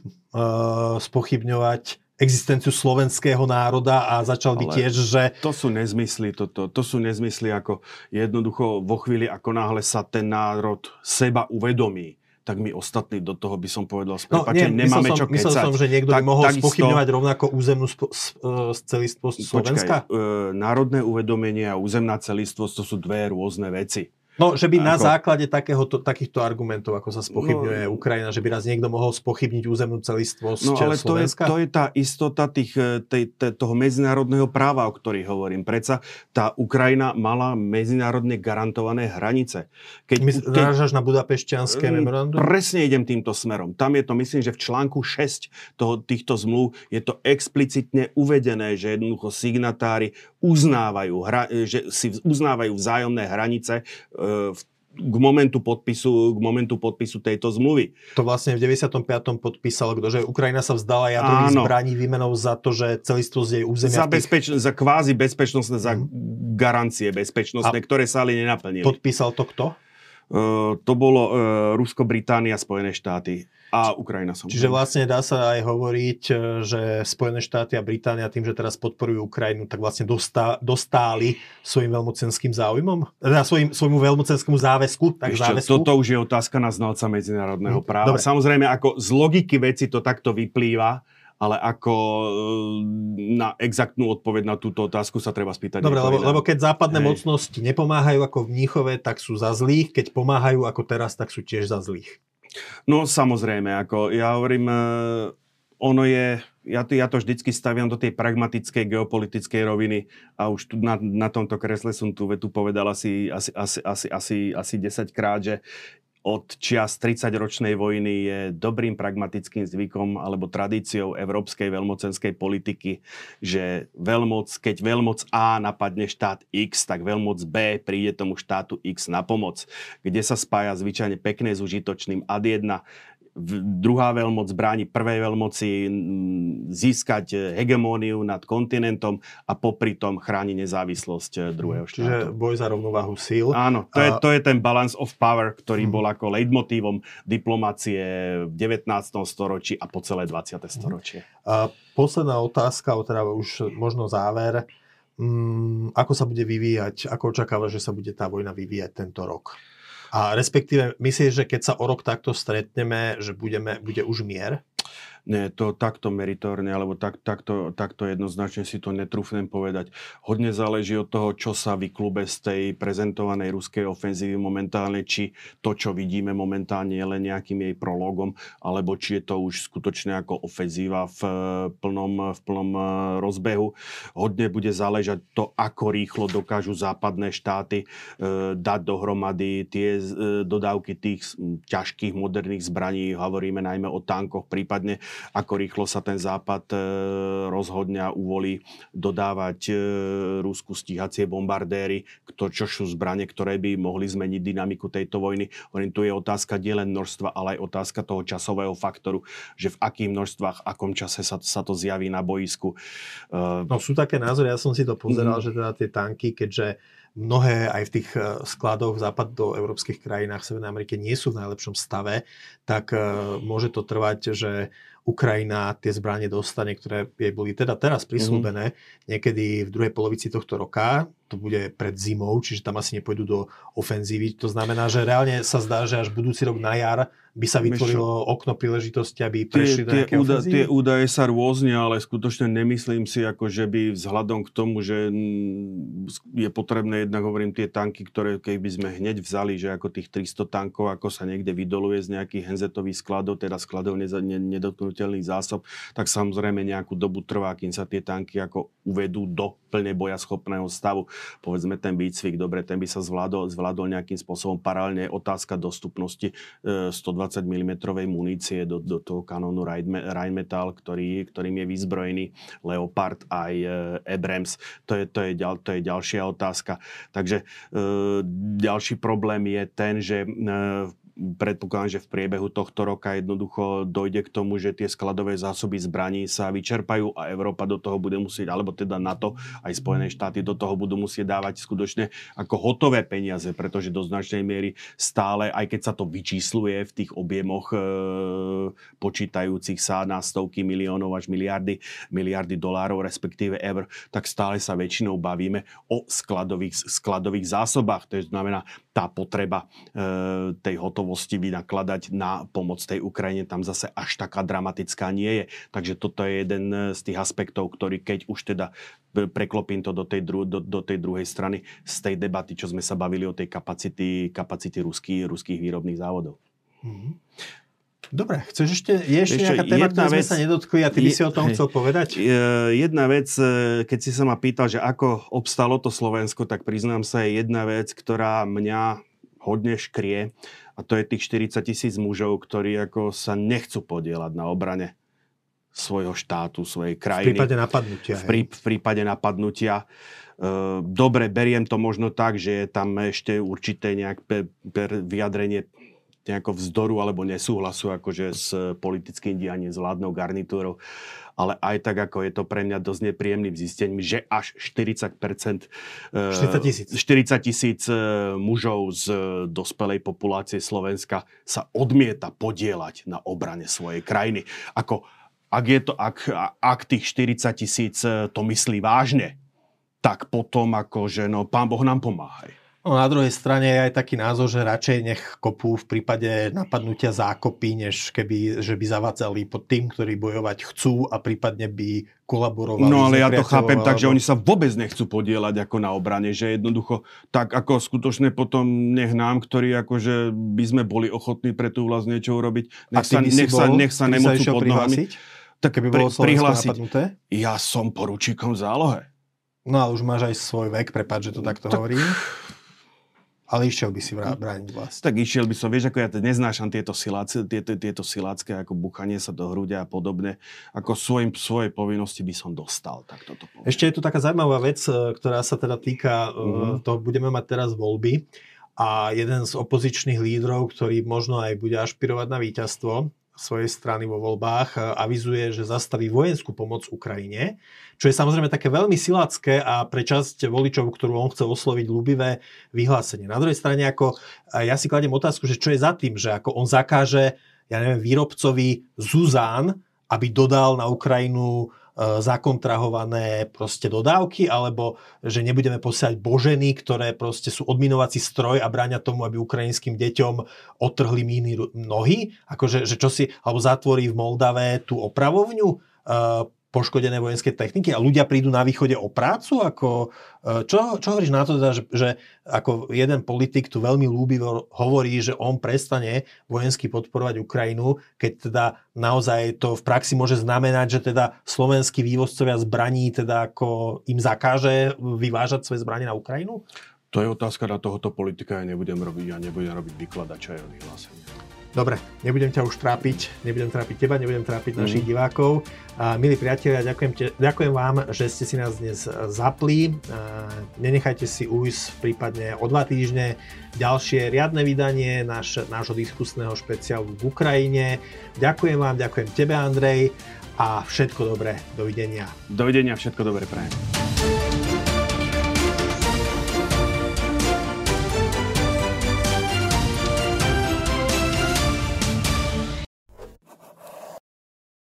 spochybňovať existenciu slovenského národa a začal by Ale tiež, že... To sú nezmysly, toto. To sú nezmysly, ako jednoducho vo chvíli, ako náhle sa ten národ seba uvedomí, tak my ostatní do toho by som povedal s no, nie, nemáme som, čo kecať. Myslel som, že niekto tak, by mohol takisto, spochybňovať rovnako územnú spo, uh, celistvosť Slovenska? Počkaj, uh, národné uvedomenie a územná celistvosť to sú dve rôzne veci. No, že by ako... na základe takéhoto, takýchto argumentov, ako sa spochybňuje no, Ukrajina, že by raz niekto mohol spochybniť územnú celistvosť No ale to je, to je tá istota tých, eh, tej, tej, toho medzinárodného práva, o ktorých hovorím. Preca tá Ukrajina mala medzinárodne garantované hranice. Keď, My keď, na budapešťanské mm, memorandum? Presne idem týmto smerom. Tam je to, myslím, že v článku 6 toho, týchto zmluv je to explicitne uvedené, že jednoducho signatári uznávajú, hra, že si uznávajú vzájomné hranice k momentu podpisu, k momentu podpisu tejto zmluvy. To vlastne v 95. podpísalo kto, že Ukrajina sa vzdala jadrových zbraní výmenou za to, že celistvosť jej územia... Za, bezpeč- za kvázi bezpečnostné, za mm. garancie bezpečnostné, A ktoré sa ale nenaplnili. Podpísal to kto? Uh, to bolo uh, Rusko, Británia, Spojené štáty a Ukrajina som. Čiže vlastne dá sa aj hovoriť, e, že Spojené štáty a Británia tým, že teraz podporujú Ukrajinu, tak vlastne dostá, dostáli svojim veľmocenským záujmom? Teda svojim, svojmu veľmocenskému záväzku? Tak Ešte, záväzku? Toto už je otázka na znalca medzinárodného hm, práva. Dobre. Samozrejme, ako z logiky veci to takto vyplýva, ale ako e, na exaktnú odpoveď na túto otázku sa treba spýtať. Dobre, lebo, lebo keď západné Hej. mocnosti nepomáhajú ako v Mníchove, tak sú za zlých, keď pomáhajú ako teraz, tak sú tiež za zlých. No samozrejme, ako ja hovorím, e, ono je, ja to, ja to vždycky staviam do tej pragmatickej geopolitickej roviny a už tu na, na tomto kresle som tú vetu povedal asi, asi, asi, asi, asi, asi 10 krát, že od čias 30-ročnej vojny je dobrým pragmatickým zvykom alebo tradíciou európskej veľmocenskej politiky, že veľmoc, keď veľmoc A napadne štát X, tak veľmoc B príde tomu štátu X na pomoc, kde sa spája zvyčajne pekné s užitočným ad 1 druhá veľmoc bráni prvej veľmoci získať hegemóniu nad kontinentom a popri tom chráni nezávislosť eh, druhého štátu. Čiže boj za rovnováhu síl. Áno, to, a... je, to je ten balance of power, ktorý hmm. bol ako leitmotívom diplomácie v 19. storočí a po celé 20. Mhm. storočie. A posledná otázka, teda už možno záver. Hmm, ako sa bude vyvíjať, ako očakáva, že sa bude tá vojna vyvíjať tento rok? A respektíve, myslíš, že keď sa o rok takto stretneme, že budeme, bude už mier? Nie, to takto meritorne, alebo tak, takto, takto jednoznačne si to netrúfnem povedať. Hodne záleží od toho, čo sa vyklube z tej prezentovanej ruskej ofenzívy momentálne, či to, čo vidíme momentálne, je len nejakým jej prologom, alebo či je to už skutočne ako ofenzíva v plnom, v plnom e, rozbehu. Hodne bude záležať to, ako rýchlo dokážu západné štáty e, dať dohromady tie e, dodávky tých ťažkých moderných zbraní, hovoríme najmä o tankoch, prípadne ako rýchlo sa ten západ e, rozhodne a uvolí dodávať e, Rusku stíhacie bombardéry, čo sú zbranie, ktoré by mohli zmeniť dynamiku tejto vojny. Hovorím, tu je otázka nielen množstva, ale aj otázka toho časového faktoru, že v akých množstvách, akom čase sa, sa to zjaví na boisku. E, no sú také názory, ja som si to pozeral, mm. že teda tie tanky, keďže mnohé aj v tých skladoch v západoeurópskych krajinách Severnej Amerike nie sú v najlepšom stave, tak môže to trvať, že Ukrajina tie zbranie dostane, ktoré jej boli teda teraz prislúbené, mm-hmm. niekedy v druhej polovici tohto roka to bude pred zimou, čiže tam asi nepôjdu do ofenzívy. To znamená, že reálne sa zdá, že až budúci rok na jar by sa vytvorilo okno príležitosti, aby prešli tie, do nejaké úda, Tie údaje sa rôzne, ale skutočne nemyslím si, ako že by vzhľadom k tomu, že je potrebné jednak, hovorím, tie tanky, ktoré keby sme hneď vzali, že ako tých 300 tankov, ako sa niekde vydoluje z nejakých henzetových skladov, teda skladov nedotknutelných zásob, tak samozrejme nejakú dobu trvá, kým sa tie tanky ako uvedú do plne bojaschopného stavu povedzme ten výcvik, dobre, ten by sa zvládol, zvládol nejakým spôsobom. Paralelne otázka dostupnosti 120 e, mm munície do, do toho kanónu Rheinmetall, ktorý, ktorým je vyzbrojený Leopard aj e, Abrams. To je, to je, ďal, to je ďalšia otázka. Takže e, ďalší problém je ten, že e, predpokladám, že v priebehu tohto roka jednoducho dojde k tomu, že tie skladové zásoby zbraní sa vyčerpajú a Európa do toho bude musieť, alebo teda NATO, aj Spojené štáty do toho budú musieť dávať skutočne ako hotové peniaze, pretože do značnej miery stále, aj keď sa to vyčísluje v tých objemoch e, počítajúcich sa na stovky miliónov až miliardy, miliardy dolárov, respektíve eur, tak stále sa väčšinou bavíme o skladových, skladových zásobách. To znamená, tá potreba e, tej hotovosti vynakladať na pomoc tej Ukrajine tam zase až taká dramatická nie je. Takže toto je jeden z tých aspektov, ktorý keď už teda preklopím to do tej, dru, do, do tej druhej strany z tej debaty, čo sme sa bavili o tej kapacity, kapacity ruských, ruských výrobných závodov. Mm-hmm. Dobre, chceš ešte, je ešte, ešte nejaká téma, ktorá sme sa nedotkli a ty by si o tom chcel povedať? Jedna vec, e, keď si sa ma pýtal, že ako obstalo to Slovensko, tak priznám sa, je jedna vec, ktorá mňa hodne škrie a to je tých 40 tisíc mužov, ktorí ako sa nechcú podielať na obrane svojho štátu, svojej krajiny. V prípade napadnutia. V, prí, v prípade napadnutia. E, dobre, beriem to možno tak, že je tam ešte určité nejaké vyjadrenie nejako vzdoru alebo nesúhlasu akože s politickým dianím, s vládnou garnitúrou. Ale aj tak, ako je to pre mňa dosť nepríjemným zistením, že až 40%, 40 tisíc 40 tisíc e, mužov z dospelej populácie Slovenska sa odmieta podielať na obrane svojej krajiny. Ako, ak, je to, ak, ak tých 40 tisíc to myslí vážne, tak potom akože, no, pán Boh nám pomáhaj. No, na druhej strane je aj taký názor, že radšej nech kopú v prípade napadnutia zákopy, než keby, že by zavadzali pod tým, ktorí bojovať chcú a prípadne by kolaborovali. No ale ja to chápem alebo... tak, že oni sa vôbec nechcú podielať ako na obrane, že jednoducho tak ako skutočne potom nech nám, ktorí akože by sme boli ochotní pre tú vlast niečo urobiť, nech sa, nech, bol, sa, nech sa nemocú pod nohami. Tak keby bolo pri, prihlásiť. Napadnuté? Ja som poručíkom v zálohe. No a už máš aj svoj vek, prepáč, že to takto tak... hovorím. Ale išiel by si vrá, brániť vlast. Tak išiel by som, vieš, ako ja neznášam tieto, siláce, tieto, tieto silácké, ako buchanie sa do hrudia a podobne. Ako svojim, svojej povinnosti by som dostal. Tak toto poviem. Ešte je tu taká zaujímavá vec, e, ktorá sa teda týka, mm-hmm. to budeme mať teraz voľby. A jeden z opozičných lídrov, ktorý možno aj bude ašpirovať na víťazstvo, svojej strany vo voľbách e, avizuje, že zastaví vojenskú pomoc Ukrajine, čo je samozrejme také veľmi silácké a pre časť voličov, ktorú on chce osloviť ľubivé vyhlásenie. Na druhej strane, ako e, ja si kladiem otázku, že čo je za tým, že ako on zakáže, ja neviem, výrobcovi Zuzán, aby dodal na Ukrajinu zakontrahované proste dodávky, alebo že nebudeme posiať boženy, ktoré proste sú odminovací stroj a bráňa tomu, aby ukrajinským deťom otrhli míny nohy, akože, že čo si, alebo zatvorí v Moldave tú opravovňu, e, poškodené vojenské techniky a ľudia prídu na východe o prácu? Ako, e, čo, čo hovoríš na to, teda, že, že ako jeden politik tu veľmi ľúbivo hovorí, že on prestane vojensky podporovať Ukrajinu, keď teda naozaj to v praxi môže znamenať, že teda slovenskí vývozcovia zbraní teda ako im zakáže vyvážať svoje zbranie na Ukrajinu? To je otázka na tohoto politika, ja nebudem robiť, ja nebudem robiť vykladača jeho vyhlásenia. Dobre, nebudem ťa už trápiť, nebudem trápiť teba, nebudem trápiť mm. našich divákov. A, milí priatelia, ďakujem, te, ďakujem vám, že ste si nás dnes zapli. A, nenechajte si ujsť prípadne o dva týždne ďalšie riadne vydanie náš, nášho diskusného špeciálu v Ukrajine. Ďakujem vám, ďakujem tebe, Andrej a všetko dobré. Dovidenia. Dovidenia, všetko dobré prajem.